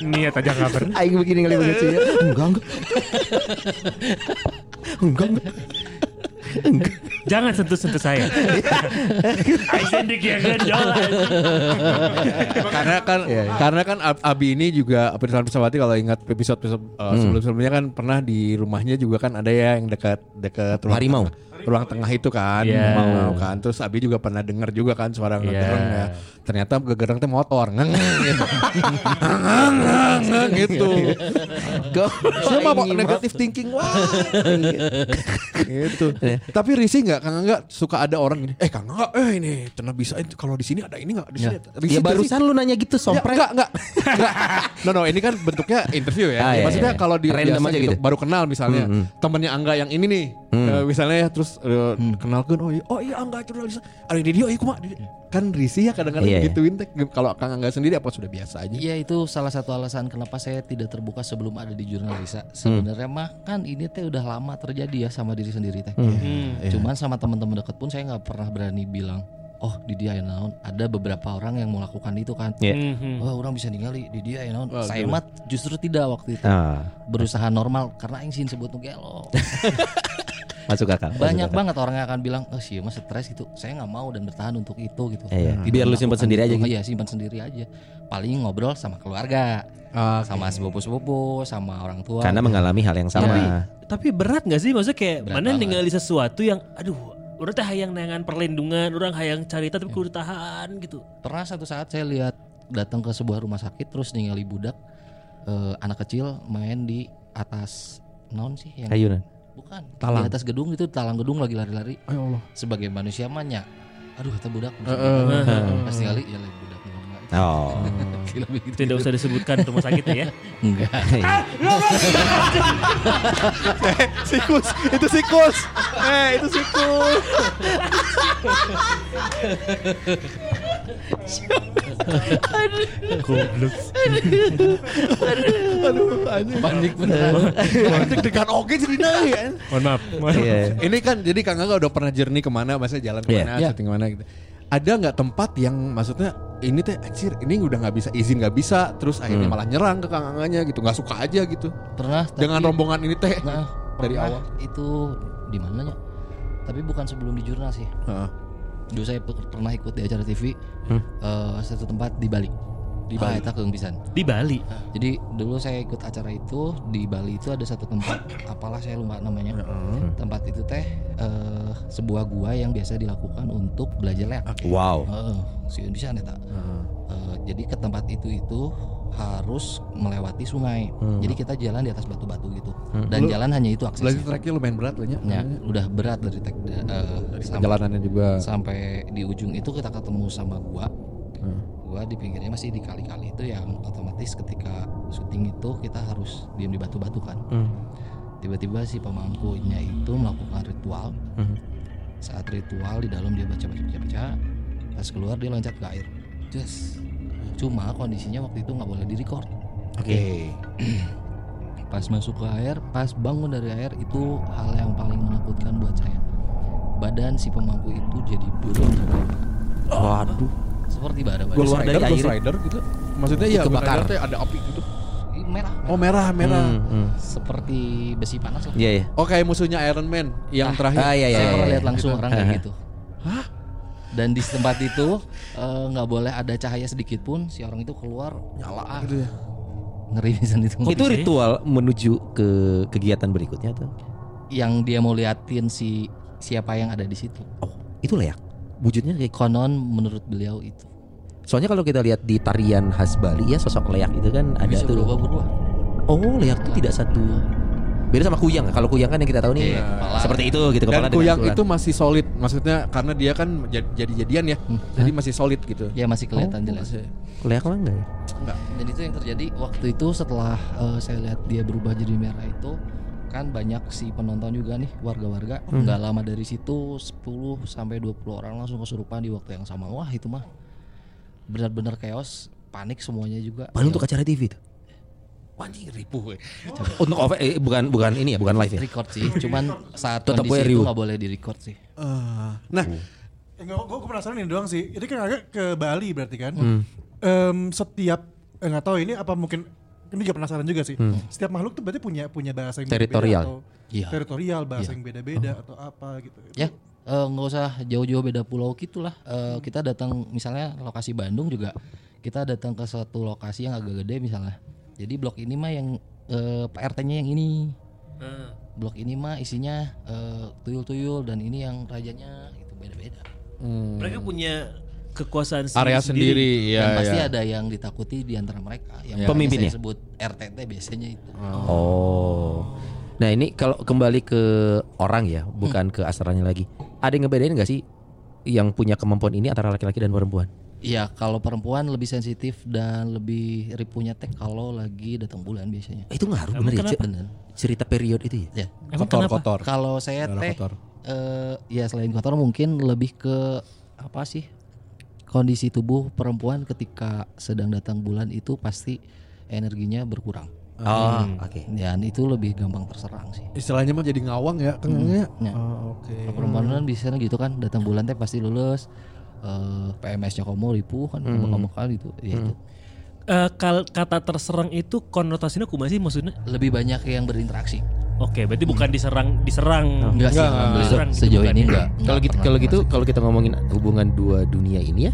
Niat aja nggak pernah. Aing begini kali banget sih. ya. Enggak, enggak. enggak, enggak. Jangan sentuh-sentuh saya. Ya karena kan Iya, karena kan Ab- Abi ini juga Pirsawan Pesawati kalau ingat episode episode uh, Hmm. sebelum-sebelumnya kan pernah di rumahnya juga kan ada ya yang dekat dekat ruang Harimau. tengah, ruang tengah itu kan Iya. mau kan terus Abi juga pernah dengar juga kan suara Iya. ngegereng ya ternyata ngegereng teh motor ngeng gitu Ngeng, ngeng, gitu. Saya mah negatif thinking wah gitu. Tapi risih nggak Kang nggak suka ada orang gini. Eh Kang nggak, eh ini ternyata bisa kalau di sini ada ini nggak di sini. Risih Ya barusan lu nanya gitu Ya, sompret. enggak, enggak, enggak. No, no, ini kan bentuknya interview ya. Ah, iya, Maksudnya iya. kalau di Random biasa aja gitu, gitu. baru kenal misalnya Hmm, temennya Angga yang ini nih, Eh, misalnya ya terus eh, kenalkan, oh iya, oh iya Angga jurnalis, ada di dia, oh iya kumaha di- kan risih ya kadang-kadang Iya, iya. gituin teh. Kalau Kang Angga sendiri apa sudah biasa aja? Iya itu salah satu alasan kenapa saya tidak terbuka sebelum ada di jurnalisa. Sebenarnya mah kan ini teh udah lama terjadi ya sama diri sendiri teh. Cuman sama teman-teman dekat pun saya nggak pernah berani bilang, oh di dia ya naon. Ada beberapa orang yang melakukan itu kan. Iya. Wah orang bisa ningali di dia ya naon. Saya mah justru tidak waktu itu. Ah, Berusaha normal karena aing sih sebut nu gelo. masuk akal. masuk Banyak akal. banget orang yang akan bilang, oh sih mas stres gitu. Saya nggak mau dan bertahan untuk itu gitu. Iya, Tidak biar lu simpan sendiri aja gitu. Iya simpan sendiri aja. Paling ngobrol sama keluarga, Ah, sama sepupu-sepupu, sama orang tua. Karena mengalami hal yang Tapi sama. tapi berat nggak sih maksudnya kayak Berat mana banget. ninggali sesuatu yang aduh orang teh hayang nengan perlindungan, orang hayang carita tapi kudu tahan gitu. Pernah satu saat saya lihat datang ke sebuah rumah sakit terus ningali budak eh, anak kecil main di atas non sih yang Kayunan. Bukan Talang. di atas gedung itu talang gedung lagi lari-lari ya Allah. sebagai manusia manya aduh kata budak pasti kali ya lain Oh. Tidak usah disebutkan rumah sakitnya ya. enggak sikus, itu sikus. Eh, itu sikus. Aduh, anjing. panik beneran Deg-degan oke jadi naik ya. Mohon maaf. Iya. Ini kan jadi Kang Angga udah pernah journey ke mana, maksudnya jalan ke mana, syuting ke mana gitu. Ada nggak tempat yang maksudnya ini teh anjir ini udah nggak bisa izin nggak bisa terus akhirnya malah nyerang ke Kang Angganya gitu nggak suka aja gitu pernah tapi- dengan rombongan ini teh nah, dari awal. itu di mananya tapi bukan sebelum di jurnal sih Heeh. dulu saya pe- pernah ikut di acara TV Hmm. eh, satu tempat di Bali di Bali. Eta keung pisan. Di Bali. jadi dulu saya ikut acara itu di Bali itu ada satu tempat apalah saya lupa namanya. Tempat itu teh eh, sebuah gua yang biasa dilakukan untuk belajar leak. Wow. Heeh, sieun pisan eta Eh, jadi ke tempat itu itu harus melewati sungai. Jadi kita jalan di atas batu-batu gitu. Dan jalan hanya itu aksesnya. treknya lumayan berat loh ya. Ya, udah berat dari tek, eh, sampai, Perjalanannya juga. sampai di ujung itu kita ketemu sama gua. Hmm. Gua di pinggirnya masih di kali-kali itu yang otomatis ketika syuting itu kita harus diam di batu-batu kan. Tiba-tiba si pemangkunya itu melakukan ritual. Saat ritual di dalam dia baca-baca baca-baca, pas keluar dia loncat ke air. Just. Cuma kondisinya waktu itu nggak boleh direcord. Oke. Pas masuk ke air, pas bangun dari air itu hal yang paling menakutkan buat saya. Badan si pemangku itu jadi burung Waduh. Seperti bara bara. Keluar dari Ghost air. Rider gitu. Maksudnya ya Kebakar. ada api gitu. merah, Oh merah merah. Hmm, hmm. seperti besi panas lah. Iya, iya. Oh kayak musuhnya Iron Man yang terakhir. Ah, iya, iya, saya iya, pernah iya. lihat langsung orang kayak gitu. Dan di tempat itu eh, nggak boleh ada cahaya sedikit pun si orang itu keluar Nyala Ah, gitu ya. ngeri pisan itu. Itu ritual menuju ke kegiatan berikutnya tuh. Yang dia mau liatin si siapa yang ada di situ. Oh, itu leak. Wujudnya kayak Konon menurut beliau itu Soalnya kalau kita lihat di tarian khas Bali ya sosok leak itu kan ada bisa tuh. berubah-berubah. Oh, leak itu tidak satu. Beda sama kuyang. Kalau kuyang kan yang kita tahu nih kepala. seperti itu gitu kepala Dan kuyang itu masih solid, maksudnya karena dia kan jad- jadi-jadian ya, jadi masih solid gitu. Ya masih kelihatan jelas. Masih. leak lah enggak ya? Enggak. Dan itu yang terjadi waktu itu setelah eh, saya lihat dia berubah jadi merah itu kan banyak si penonton juga nih warga-warga nggak lama dari situ 10 sampai 20 orang langsung kesurupan di waktu yang sama wah itu mah benar-benar chaos panik semuanya juga Padahal Ya, untuk acara TV itu. anjing ripuh. we. Untuk off eh, bukan bukan ini ya, bukan live ya. record sih cuman saat Tetap kondisi gue itu nggak boleh di record sih Eh, nah, Enggak, gue penasaran ini doang sih. Ini kan agak ke Bali berarti kan. Hmm. Em, setiap eh, nggak tahu ini apa mungkin ini juga penasaran juga sih. Hmm. Setiap makhluk tuh berarti punya punya bahasa yang Teritorial. beda-beda atau Iya. teritorial bahasa Iya. yang beda-beda atau apa gitu. ya eh, nggak usah jauh-jauh beda pulau gitulah Eh, kita datang misalnya lokasi Bandung juga kita datang ke suatu lokasi yang agak gede misalnya jadi blok ini mah yang eh, PRT-nya yang ini blok ini mah isinya eh, tuyul-tuyul dan ini yang rajanya itu beda-beda Mereka punya kekuasaan area sendiri, dan ya, pasti ya. ada yang ditakuti di antara mereka yang Pemimpinnya? saya sebut RTT biasanya itu Oh. Nah, ini kalau kembali ke orang ya, bukan ke astralnya lagi. Ada yang ngebedain nggak sih yang punya kemampuan ini antara laki-laki dan perempuan? Iya, kalau perempuan lebih sensitif dan lebih ripuhnya teh kalau lagi datang bulan biasanya. Itu ngaruh bener ya? Bener. Cerita period itu ya? Ya. Emang kotor kenapa? kotor. Kalau saya teh kotor. eh, ya selain kotor mungkin lebih ke apa sih? Kondisi tubuh perempuan ketika sedang datang bulan itu pasti energinya berkurang. Oh, oke. Dan itu lebih gampang terserang sih. Istilahnya mah jadi ngawang ya, kan ya. Ya. Oh, oke. Kalau perempuan kan biasanya gitu kan datang bulan teh pasti lulus eh, PMS-nya kamu ripuh kan kamu kali itu ya itu. Eh, kal- kata terserang itu konotasinya kumaha sih maksudnya? Lebih banyak yang berinteraksi. Oke, berarti bukan diserang diserang. Enggak sih, Enggak, alhamdulillah. diserang gitu sejauh ini ya? enggak. Kalau gitu enggak kalau gitu kalau kita ngomongin hubungan dua dunia ini ya,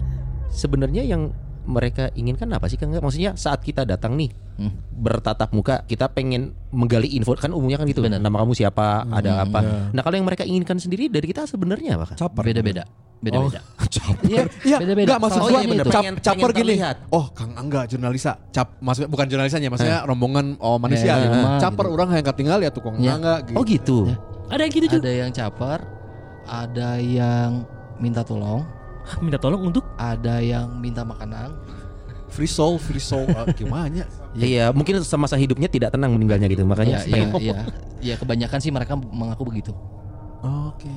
sebenarnya yang mereka inginkan apa sih Kang? Maksudnya saat kita datang nih Hmm. bertatap muka, kita pengen menggali info kan umumnya kan gitu. Benar. Nama kamu siapa, ada apa. Nah, kalau yang mereka inginkan sendiri dari kita sebenarnya apa Kang? Caper. beda-beda. Beda-beda. Iya, iya. Beda-beda. Enggak maksud Salah gua bener, itu. cap, pengen- caper pengen gini. terlihat. Oh, Kang Angga jurnalisa. Cap maksudnya bukan jurnalisanya, maksudnya rombongan oh manusia Ya, gitu. Caper gitu. orang yang tinggal ya tukang Ya. Angga gitu. Oh gitu. Ya. Ada yang gitu juga. Ada yang caper, ada yang minta tolong, Hah, Minta tolong untuk ada yang minta makanan. Free soul, free soul. Ah, gimana? Iya, mungkin semasa hidupnya tidak tenang meninggalnya gitu. Makanya Ya, iya, iya. Ya kebanyakan sih mereka mengaku begitu. Oke.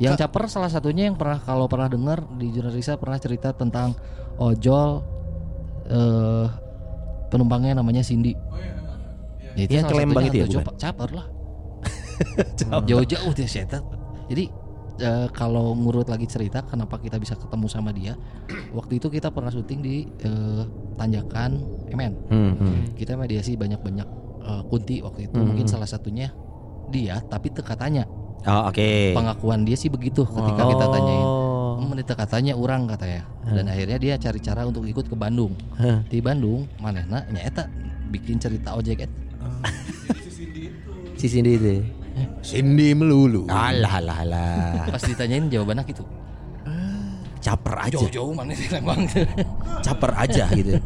Yang caper salah satunya yang pernah kalau pernah dengar di jurnalisa pernah cerita tentang ojol eh penumpangnya namanya Cindy. Ya, Yang salah ke Lembang satunya itu ya, bukan? Caper lah. Jauh-jauh dia setan. Jadi eh, kalau ngurut lagi cerita kenapa kita bisa ketemu sama dia. Waktu itu kita pernah syuting di eh, Tanjakan MN. Hmm, hmm. Kita mediasi banyak-banyak eh, kunti waktu itu. Mungkin salah satunya dia tapi teka tanya. Oh, oke. Pengakuan dia sih begitu ketika kita tanyain. Oh. Hmm, katanya orang katanya. Dan akhirnya dia cari cara untuk ikut ke Bandung. Hah. Di Bandung manehna nyaeta bikin cerita ojek et. Si Cindy itu. Cindy melulu. Alah, alah, alah. Pas ditanyain jawabannya gitu. Caper aja. Jauh-jauh mana sih Lembang. Caper aja gitu.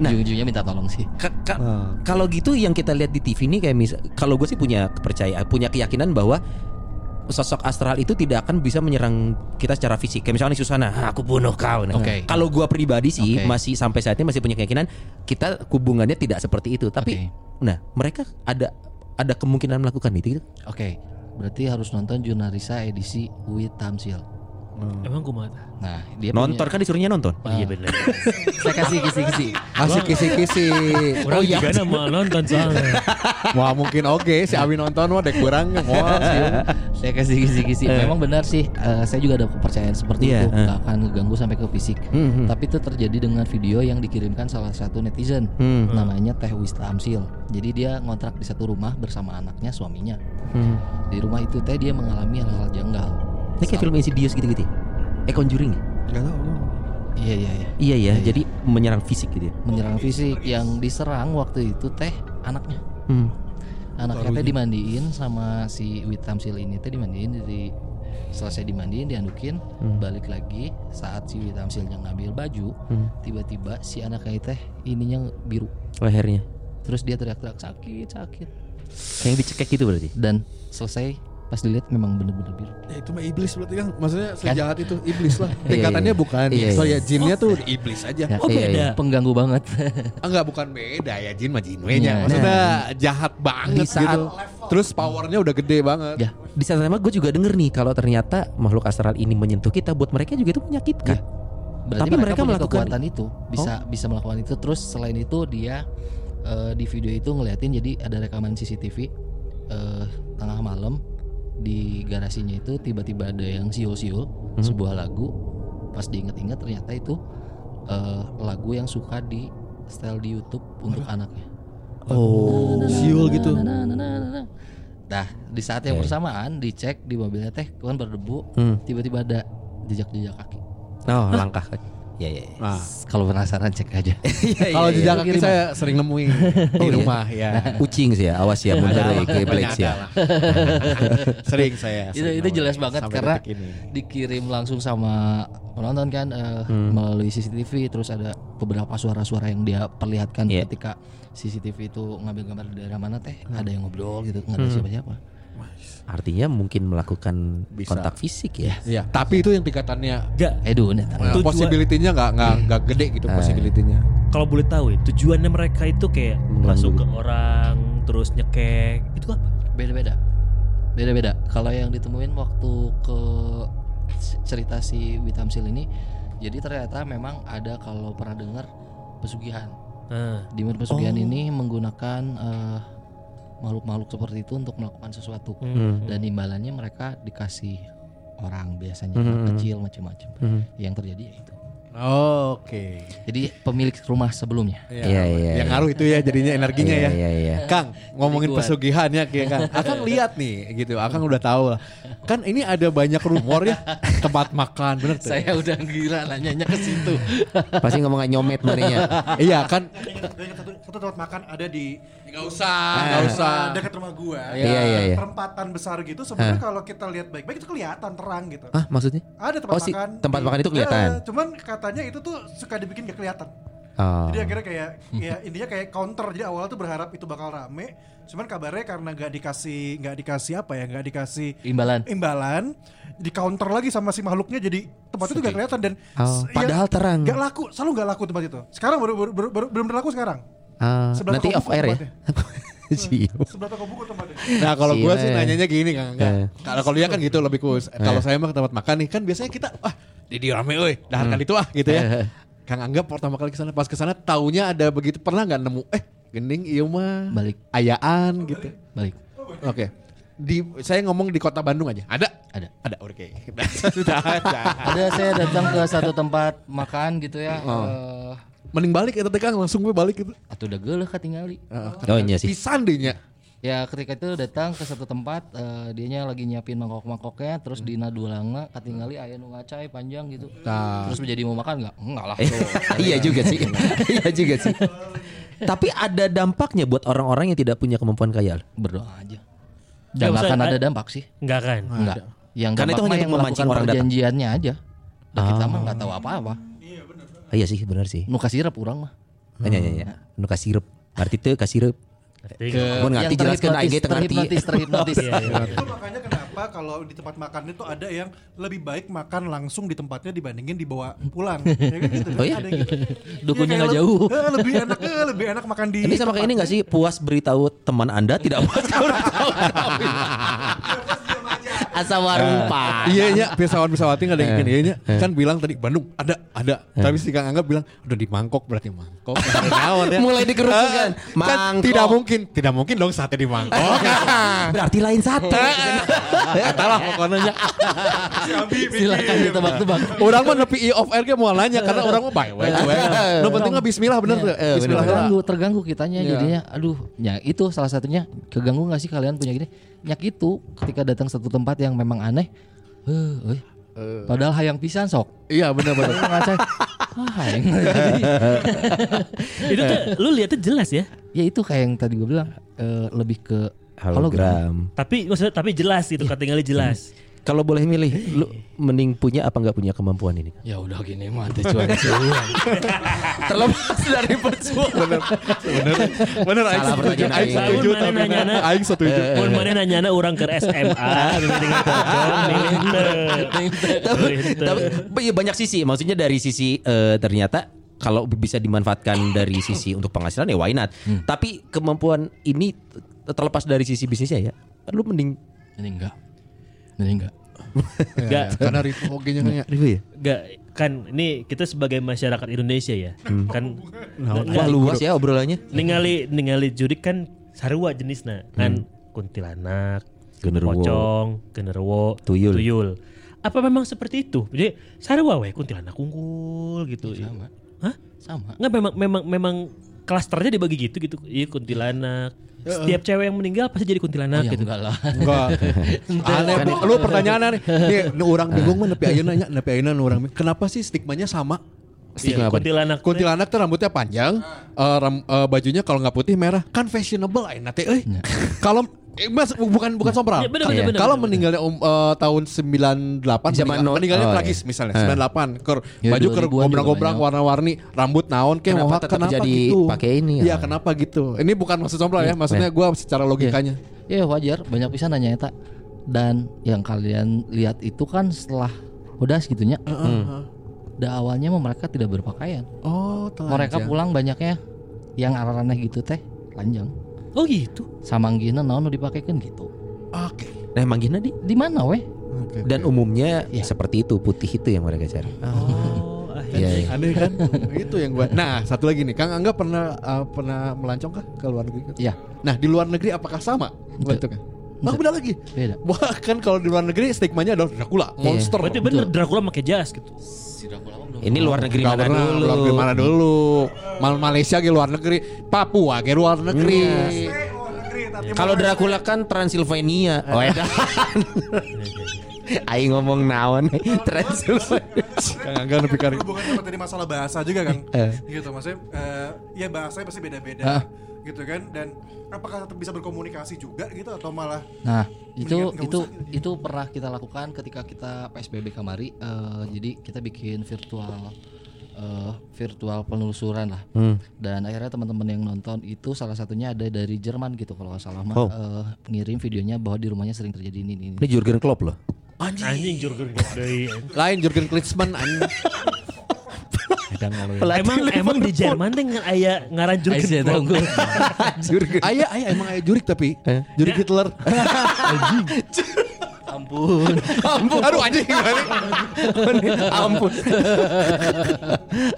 Nah. Ujung-ujungnya minta tolong sih. Ka- ka- Kalau gitu yang kita lihat di TV ini kayak mis kalau gue sih punya kepercayaan, punya keyakinan bahwa sosok astral itu tidak akan bisa menyerang kita secara fisik. Kayak misalnya Susana, "Ah, aku bunuh kau. Nah, Oke. Kalau gue pribadi sih Oke. masih sampai saat ini masih punya keyakinan kita hubungannya tidak seperti itu. Tapi, nah mereka ada ada kemungkinan melakukan itu. Oke. Berarti harus nonton Jurnalisa edisi With Tamsil. Emang kumaha? Nah, dia Nonton punya- kan disuruhnya nonton. Iya benar. saya kasih kisi-kisi. Asik kisi-kisi. Orang juga nama nonton soalnya. Wah mungkin oke si Abi nonton mah dek kurang wah saya kasih kisi-kisi. Memang benar sih. eh, saya juga ada kepercayaan seperti Iya, itu. eh. Gak akan ngeganggu sampai ke fisik. Hmm, hmm. Tapi itu terjadi dengan video yang dikirimkan salah satu netizen. Hmm. Namanya Teh Wista Amsil. Jadi dia ngontrak di satu rumah bersama anaknya, suaminya. Hmm. Di rumah itu Teh dia mengalami hal-hal janggal. Ini kayak film Insidious gitu-gitu. ya? Eh Conjuring ya? Enggak tahu. Iya iya iya. Iya ya, jadi menyerang fisik gitu ya. Menyerang fisik yang diserang waktu itu Teh anaknya. Hmm. Anaknya teh dimandiin sama si Wit Tamsil ini teh dimandiin di selesai dimandiin diandukin balik lagi saat si Wit Tamsilnya ngambil baju Hmm. tiba-tiba si anaknya teh ininya biru Lehernya. terus dia teriak-teriak sakit sakit Kayak dicekek gitu berarti. dan selesai pas dilihat memang bener-bener biru. Ya itu mah iblis berarti kan. Maksudnya sejahat itu iblis lah. Iya, Tingkatannya iya. bukan. Iya, So iya. ya jinnya tuh iblis aja. Ya, Oh, Iya, beda. iya. pengganggu banget. Ah, Enggak bukan beda ya. Jin mah jin we Iya, nya Maksudnya jahat banget Di saat- gitu. Terus powernya udah gede banget. Ya. Di saat yang sama gue juga denger nih kalau ternyata makhluk astral ini menyentuh kita buat mereka juga itu menyakitkan. berarti Tapi mereka mereka, punya melakukan- kekuatan itu. Bisa bisa melakukan itu. Terus selain itu dia eh, di video itu ngeliatin jadi ada rekaman CCTV eh, tengah malam di garasinya itu tiba-tiba ada yang siul-siul sebuah lagu pas diinget-inget ternyata itu eh, lagu yang suka di style di YouTube untuk anaknya. Oh, siul gitu. Nah, di saat yang bersamaan dicek di mobilnya teh kan berdebu, tiba-tiba ada jejak-jejak kaki. Oh, langkah. Ya. ya. Nah, Kalau penasaran cek aja. kalau jejak kaki Kirim. saya sering nemuin di rumah ya. Ucing sih ya, awas ya, bener ya, kayak Black sih ya. Sering saya. itu sering itu jelas banget sampai karena dikirim langsung sama penonton kan eh, melalui CCTV terus ada beberapa suara-suara yang dia perlihatkan Iya. ketika CCTV itu ngambil gambar di daerah mana teh ada yang ngobrol gitu nggak ada siapa-siapa Artinya mungkin melakukan Bisa. kontak fisik ya. Iya, tapi itu yang tingkatannya Enggak. Edu nih uh, Tujuan- possibility-nya nggak nggak nggak gede gitu possibility-nya. Kalau boleh tahu ya, tujuannya mereka itu kayak masuk ke orang terus nyekek. Itu apa? beda-beda beda-beda kalau yang ditemuin waktu ke cerita si Witamsil ini jadi ternyata memang ada kalau pernah dengar pesugihan Nah, di mana pesugihan ini menggunakan eh, makhluk-makhluk seperti itu untuk melakukan sesuatu. Dan imbalannya mereka dikasih orang biasanya anak kecil macam-macam. Yang terjadi ya itu Oke. jadi pemilik rumah sebelumnya Iya, iya, Yang iya. ngaruh itu ya jadinya energinya Iya, ya. iya, iya. Kang, ngomongin pesugihan ya kayak Kang. Akang lihat nih gitu. Akang udah tahu lah. Kan ini ada banyak rumor ya tempat makan bener tuh. saya udah gila nanyanya ke situ Pasti ngomong nyomet manenya. iya kan satu, satu tempat makan ada di nggak usah, nggak usah. uh, dekat rumah gua. Iya, iya, iya. Perempatan besar gitu sebenarnya kalau kita lihat baik-baik itu kelihatan terang gitu. Ah, maksudnya? Ada tempat Oh, si makan. tempat makan itu kelihatan? Eh, cuman katanya itu tuh suka dibikin gak kelihatan. Oh. Jadi akhirnya kayak ya intinya kayak counter. Jadi awalnya tuh berharap itu bakal rame. Cuman kabarnya karena nggak dikasih nggak dikasih apa ya nggak dikasih imbalan imbalan di counter lagi sama si makhluknya jadi tempat itu gak kelihatan dan Oh, s- padahal terang. Gak laku, selalu gak laku tempat itu. Sekarang baru baru, baru, baru belum berlaku sekarang. Ah, Sebelah nanti off air ya. Siap. Sebelah toko buku tempatnya. Nah kalau gue sih ya. nanyanya gini Kang. Enggak. Eh. Kalau kalau dia kan gitu lebih kus. Kalau saya mah ke tempat makan nih kan biasanya kita ah di di rame euy, dahar kali itu ah gitu ya. Kang Angga pertama kali ke sana pas ke sana taunya ada begitu pernah nggak nemu eh gening iya mah Balik. ayaan gitu. balik Oke. Di saya ngomong di kota Bandung aja. Ada? ada Ada. Oke. Sudah ada. ada saya datang ke satu tempat makan gitu ya eh, Mending balik ya teh Kang langsung gue balik gitu. atau udah geuleuh katingali Oh iya sih. Pisan deh nya. ya ketika itu datang ke satu tempat eh, dianya lagi nyiapin mangkok-mangkoknya terus dina dulangna katingali aya nu ngacai panjang gitu Nah. terus menjadi mau makan nggak enggak lah iya juga sih. Iya juga sih. Tapi ada dampaknya buat orang-orang yang tidak punya kemampuan khayal. berdoa aja Ya, dan nggak akan ada dampak sih enggak kan? enggak yang Karena itu hanya yang untuk memancing datang. perjanjiannya aja dan kita mah nggak tahu apa-apa Ah, iya sih, benar sih. nu kasirep urang mah Iya, iya, iya. Nu kasih sirup. Arti teu kasih sirup. Ngerti? Mun ngerti jelaskeun aing ge teu ngerti. terhipnotis terhipnotis Iya, iya. itu makanya kenapa kalau di tempat makan itu ada yang lebih baik makan langsung di tempatnya dibandingin dibawa pulang. ya kan gitu. Oh iya? Ada gitu. Dukunnya Iya, nggak jauh. eh, lebih enak eh, lebih enak makan di Ini sama kayak ini gak sih puas beritahu teman Anda tidak puas beritahu Asa warumpa. Iya nya pesawat pesawatnya nggak ada yang iya nya kan bilang tadi Bandung ada ada. Tapi si Kang Angga bilang udah di mangkok berarti mangkok Naon ya. Mulai dikerucutkan. Eh, kan Mangkok. tidak mungkin tidak mungkin dong sate di mangkok. Berarti lain sate. Kata lah pokoknya. Silakan ditebak-tebak. Orang mah nepi i off air ge mau nanya karena orang mah baik baik no penting mah bismillah bener Eh, bismillah. terganggu terganggu kitanya Iya. jadinya. Aduh ya itu salah satunya keganggu nggak sih kalian punya gini nyak itu ketika datang satu tempat yang memang aneh. Eh eh, padahal hayang pisan sok. Iya bener ngacai ah hayang. Itu tuh lu lihatnya jelas ya. ya itu kayak yang tadi gue bilang eh, lebih ke Hologram. Tapi maksudnya tapi jelas gitu, ketinggalan jelas. Kalau boleh milih, lu mending punya apa nggak punya kemampuan ini? ya udah gini mah teh cuan-cuan Terlepas dari perjuangan. bener bener aing Salah setuju aing aing. setuju aing setuju Mun mana nanyana orang ke SMA, pocong, milih teu. tapi, tapi iya, banyak sisi. Maksudnya dari sisi eh, ternyata kalau bisa dimanfaatkan dari sisi untuk penghasilan ya why not. Tapi kemampuan ini terlepas dari sisi bisnisnya ya, lu mending ini enggak ini enggak Gak, Karena Rivo oke nya kan ya. Ribu ya? gak kan ini kita sebagai masyarakat Indonesia ya, kan Wah luas ya obrolannya. ningali ningali jurik kan sarua jenisnya kan kuntilanak, Genderuwo. pocong, genderuwo, Tuyul. Apa memang seperti itu? Jadi sarua we kuntilanak unggul gitu. Sama. Hah? Sama. Nggak memang memang memang klasternya dibagi gitu gitu. Iya kuntilanak. Setiap cewek yang meninggal pasti jadi kuntilanak ya gitu. enggak lah. Enggak. Aneh, Bu. lu pertanyaan aneh. Nih, nu orang bingung mah nepi ayeuna nya, nepi ayeuna nu urang. Kenapa sih stigmanya sama? Iya, Stigma apa? kuntilanak. Kuntilanak tuh rambutnya panjang, eh, ram- eh, bajunya kalau nggak putih merah, kan fashionable ayeuna teh euy. Kalau mas, bukan bukan sombral. Iya, bener, bener, bener, Kalau bener, meninggalnya um, eh, tahun 98 Zaman meninggal, meninggalnya oh, tragis iya. misalnya Eh. 98 ker Ya, baju ker 2000-an juga gobrang-gobrang warna-warni, rambut naon kayak Kenapa mau tetap kenapa jadi gitu? pakai ini, Iya, ah? kenapa gitu? Ini bukan maksud sombral ya, maksudnya gua secara logikanya. Ya wajar, banyak pisan nanya eta. Dan yang kalian lihat itu kan setelah udah segitunya. Da awalnya mah mereka tidak berpakaian. Oh, Mereka pulang banyaknya yang arah-arahnya gitu teh lanjang. Oh gitu. Samanggihna naon nu dipakaikan gitu. Oke. Nah manggihna di Di mana weh? Oke. dan umumnya Iya. seperti itu putih itu yang mereka cari. Oh, Iya, iya. Aneh kan? itu yang gua. Nah, satu lagi nih, Kang Angga pernah uh, pernah melancong kah ke luar negeri? Iya. Nah, di luar negeri apakah sama bentuknya? Oh, beda lagi. Beda. Bahkan kalau di luar negeri stigmanya adalah Dracula, monster. Berarti bener Dracula pakai jas gitu. Ini luar negeri mana pernah, dulu? Luar negeri mana dulu? Mal Malaysia ke luar negeri, Papua ke luar negeri. Kalau Dracula kan Transylvania. Oh ya. Aing ngomong naon Transylvania. Kang Angga kari. bukan cuma tadi masalah bahasa juga kan gitu maksudnya eh, ya bahasanya pasti beda-beda. Gitu kan dan apakah tetap bisa berkomunikasi juga gitu atau malah Nah, itu itu usah gitu. itu pernah kita lakukan ketika kita PSBB kamari. eh, jadi kita bikin virtual eh, virtual penelusuran lah. Hmm. Dan akhirnya teman-teman yang nonton itu salah satunya ada dari Jerman gitu kalau nggak salah mah Oh. eh, ngirim videonya bahwa di rumahnya sering terjadi ini ini. ini. Jurgen Klopp loh. Anjing Jurgen gede. Lain Jurgen Klinsmann anjing. Emang emang di Jerman teh ngan aya ngaran gue. Jurgen. Aya aya emang aya jurik tapi. Jurik Hitler. Ampun. Ampun. Aduh anjing gimana? Ampun.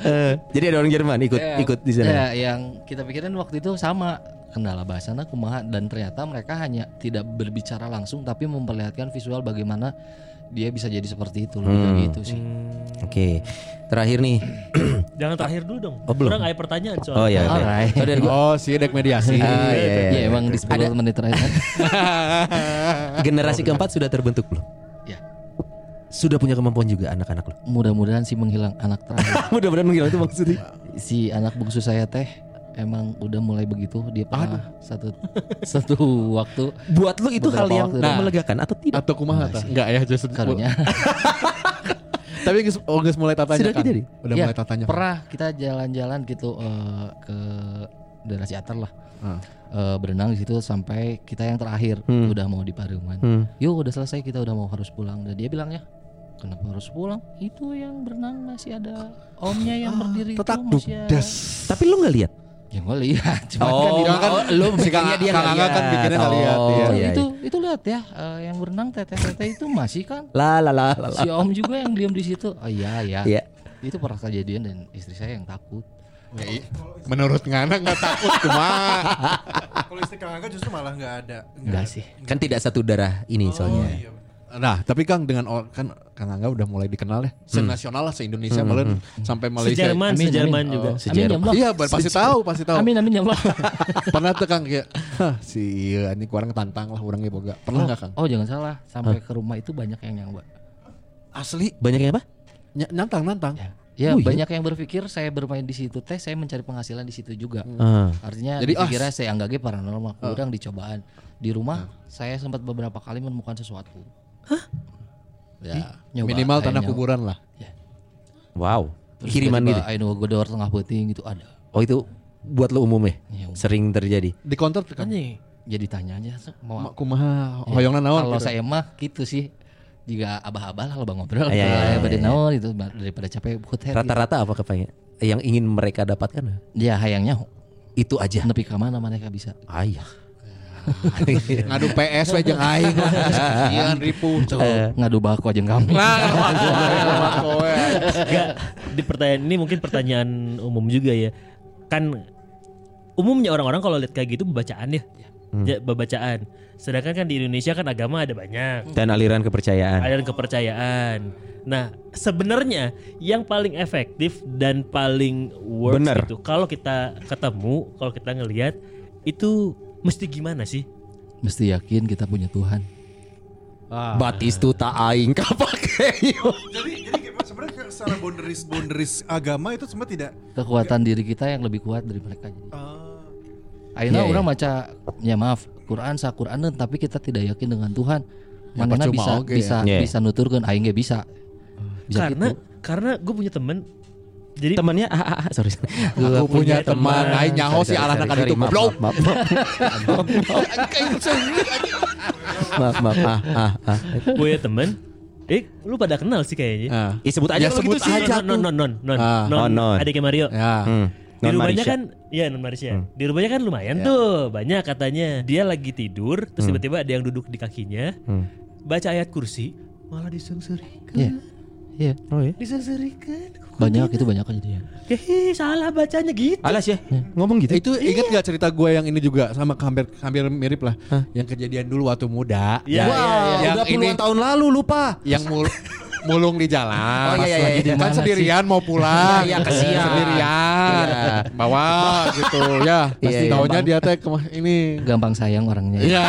Eh, Jadi ada orang Jerman ikut Ya, ikut di sana. ya, yang kita pikirin waktu itu sama kendala bahasana kumaha dan ternyata mereka hanya tidak berbicara langsung tapi memperlihatkan visual bagaimana dia bisa jadi seperti itu lebih gitu sih. Oke. Terakhir nih. Jangan terakhir dulu dong. Oh, belum. Kurang pertanyaan soalnya. Oh ya. Alright. So, dari gua Oh, si dek mediasi. Ah, iya, iya, Ya iya. emang di 10 menit terakhir kan. generasi keempat sudah terbentuk belum? Ya. Sudah punya kemampuan juga anak-anak lo. Mudah-mudahan sih menghilang anak terakhir. Mudah-mudahan menghilang itu maksudnya. si anak bungsu saya teh emang udah mulai begitu dia pernah satu satu waktu Buat lo itu hal yang nah, Nah. melegakan atau tidak? Atau kumaha tah? Enggak ya, justru. karunya Tapi oh, geus mulai tatanya Sudah kan. kejadi? Udah Ya, mulai tatanya. pernah kita jalan-jalan gitu eh, ke daerah Ciater lah Ah. Eh, berenang di situ sampai kita yang terakhir Hmm. udah mau di Parungan Hmm. yuk udah selesai kita udah mau harus pulang dan dia bilangnya kenapa harus pulang itu yang berenang masih ada omnya yang berdiri Tetak itu masih ada. Tapi lo nggak lihat? Ya gue lihat cuman Oh, kan di- kan oh, si Kang- bikinnya dia Kang nggak Angga kan bikinnya nggak lihat, Oh, iya. Oh, iya, itu iya. itu lihat ya eh, yang berenang teteh-teteh itu masih kan La la la la. la. si om juga yang diam di situ oh iya ya Iya. itu pernah kejadian dan istri saya yang takut Ya, i- menurut Ngana nggak takut kumaha. kalau istri Kang Angga justru malah nggak ada enggak sih Kan tidak satu darah ini soalnya. iya. Nah, tapi Kang dengan kan Kang Angga udah mulai dikenal ya, senasional lah se-Indonesia malah sampai Malaysia. Sejerman, Amin, sejerman amin. juga. Oh. amin ya Allah Iya, pasti tahu, pasti tahu. amin amin ya Allah Pernah tuh Kang kayak, si iya ini kurang tantang lah orangnya boga. Pernah nggak Kang? oh jangan salah sampai ke rumah itu banyak yang nyangba Asli Banyak yang apa? ny- nantang nantang. ya Ya Oh, iya? banyak yang berpikir saya bermain di situ teh saya mencari penghasilan di situ juga. Ah. Artinya Jadi, ah, dikira saya anggapnya paranormal kurang dicobaan. Di rumah saya sempat beberapa kali menemukan sesuatu. Ya, Nyoba, minimal tanah kayaknya. kuburan lah. Wow. Terus Kiriman gitu. Ayo godor tengah puting gitu ada. Oh itu buat lo umum ya? Iya, umum. Sering terjadi. Di counter tuh kan. Anjing. Jadi tanya aja "Se- mau Ma- Kumaha hoyongna naon Kalau gitu. saya mah gitu sih. Jika abah-abah lah abah ngobrol Iya, iya, gitu, iya, pada iya. naon itu daripada capek hotel. Rata-rata apa kepengen? Yang ingin mereka dapatkan? Ya hayangnya Itu aja. nepi ke mana mereka bisa. Ayah. Ngadu PS we jeung aing. Sekian ribu. ngadu bako aja kamu. Nah, kowe. Enggak, di pertanyaan ini mungkin pertanyaan umum juga ya. Kan umumnya orang-orang kalau lihat kayak gitu bacaan ya. Ya, bacaan. Sedangkan kan di Indonesia kan agama ada banyak. Dan aliran kepercayaan. Aliran kepercayaan. Nah, sebenarnya yang paling efektif dan paling works Bener. itu kalau kita ketemu, kalau kita ngelihat itu mesti gimana sih? Mesti yakin kita punya Tuhan. Batistuta aing kapake. Jadi jadi sebenarnya ke- secara boundaries boundaries agama itu semua tidak Kekuatan diri kita yang lebih kuat dari mereka. ah, Akhirnya Iya, orang baca ya maaf Quran sa Quran tapi kita tidak yakin dengan Tuhan. Ya, Mana bisa bisa ya. bisa nuturkeun aing ge bisa. Bisa karena gitu. karena gue punya temen jadi Temannya ah, ah, ah, sorry. Aku punya teman, aing nyaho si alah kan itu goblok. maaf, maaf. Maaf, maaf, ah, ah, ah. punya temen eh lu pada kenal sih kayaknya Ah. Ih, sebut aja Ya, sebut gitu sih. aja. non non non non Ah. non, Oh, non. adiknya Mario Ya. Hmm. di rumahnya kan iya non Marisha di rumahnya kan lumayan tuh banyak katanya dia lagi tidur terus tiba-tiba ada yang duduk di kakinya Hmm. baca ayat kursi malah disengserikan Iya. Iya. Oh ya. disengserikan Banyak itu banyak kejadian. Hehe, salah bacanya gitu Alas ya, ngomong gitu. Itu ingat gak cerita gue yang ini juga sama hampir hampir mirip lah. Yang kejadian dulu waktu muda. Iya, Wah, iya, iya. Yang udah puluhan ini- tahun lalu lupa. Yang mul mulung di jalan. Oh, iya, iya, iya. di- Di kan sendirian mau pulang. Iya, iya, kesian. Sendirian. Iya. Bawa gitu ya. Iya, iya. Taunya dia teh ini. Gampang sayang orangnya. Iya.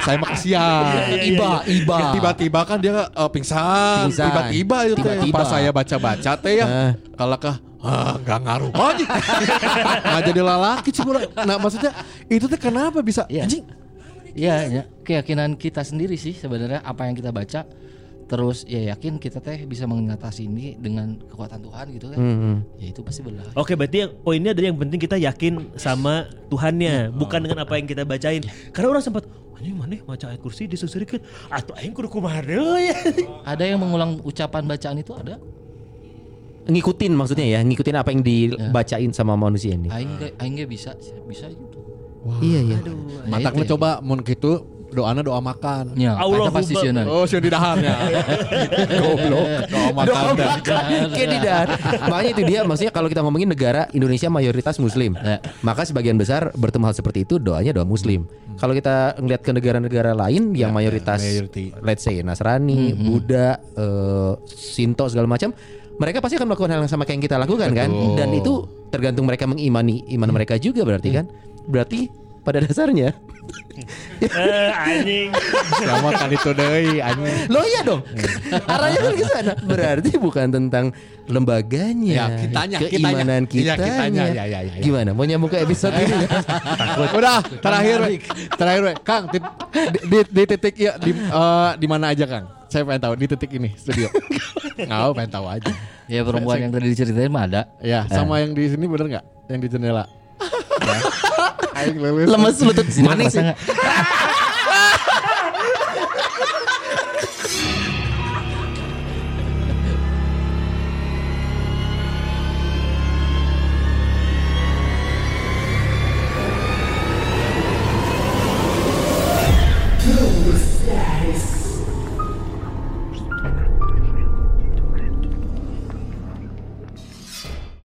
Saya mah kesian. Iba, iba. Tiba-tiba kan dia eh, pingsan. Pingsan. Tiba-tiba itu teh. Tiba-tiba. Pas saya baca-baca teh ya. Eh. Kalau kah Ah, nggak ngaruh aja. Nggak jadi lalaki sih gua. Nah maksudnya itu teh kenapa bisa Iya. anjing? Iya, ya. keyakinan kita sendiri sih sebenarnya apa yang kita baca terus ya yakin kita teh bisa mengatasi ini dengan kekuatan Tuhan gitu kan. Hmm. Ya itu pasti benar. Oke berarti yang poinnya adalah yang penting kita yakin sama Tuhannya bukan dengan apa yang kita bacain karena orang sempat anjing mana baca ayat kursi disengserikan atau aing kudu kumaha deui ya Ada yang mengulang ucapan bacaan itu ada? Ngikutin maksudnya ya, ngikutin apa yang dibacain sama manusia ini. Aing aing ge bisa bisa gitu. Iya, iya. Nah, Mataknya ya. coba mun gitu doana doa makan. Ya, eta pasti sieun. Oh, sih di daharnya. Goblok. Doa makan. dah. Kayak di darat. Makanya itu dia maksudnya kalau kita ngomongin negara Indonesia mayoritas muslim. Ya. Maka sebagian besar bertemu hal seperti itu doanya doa muslim. Kalau kita ngeliat ke negara-negara lain yang mayoritas majority. let's say Nasrani, Buddha, eh, Sinto segala macam, mereka pasti akan melakukan hal yang sama kayak yang kita lakukan kan. Dan itu tergantung mereka mengimani iman mereka juga berarti kan. Berarti pada dasarnya Eh, anjing Sama kan itu deui anjing. Lo iya dong. Arahnya kan ke sana. Berarti bukan tentang lembaganya, Ya, kitanya, keimanan kitanya. Iya, kitanya. kitanya. Ya, ya, ya, ya. Gimana? Mau nyambung ke episode ini? Udah, terakhir we. Terakhir we. Kang, di, di, di- titik ya di eh, di mana aja, Kang? Saya pengen tahu di titik ini studio. Nggak, pengen tahu aja. Ya perempuan yang tadi diceritain mah ada. Ya, sama yang di sini bener nggak? Yang di jendela. Ya. Aing. Lemes lutut Sini manis sih.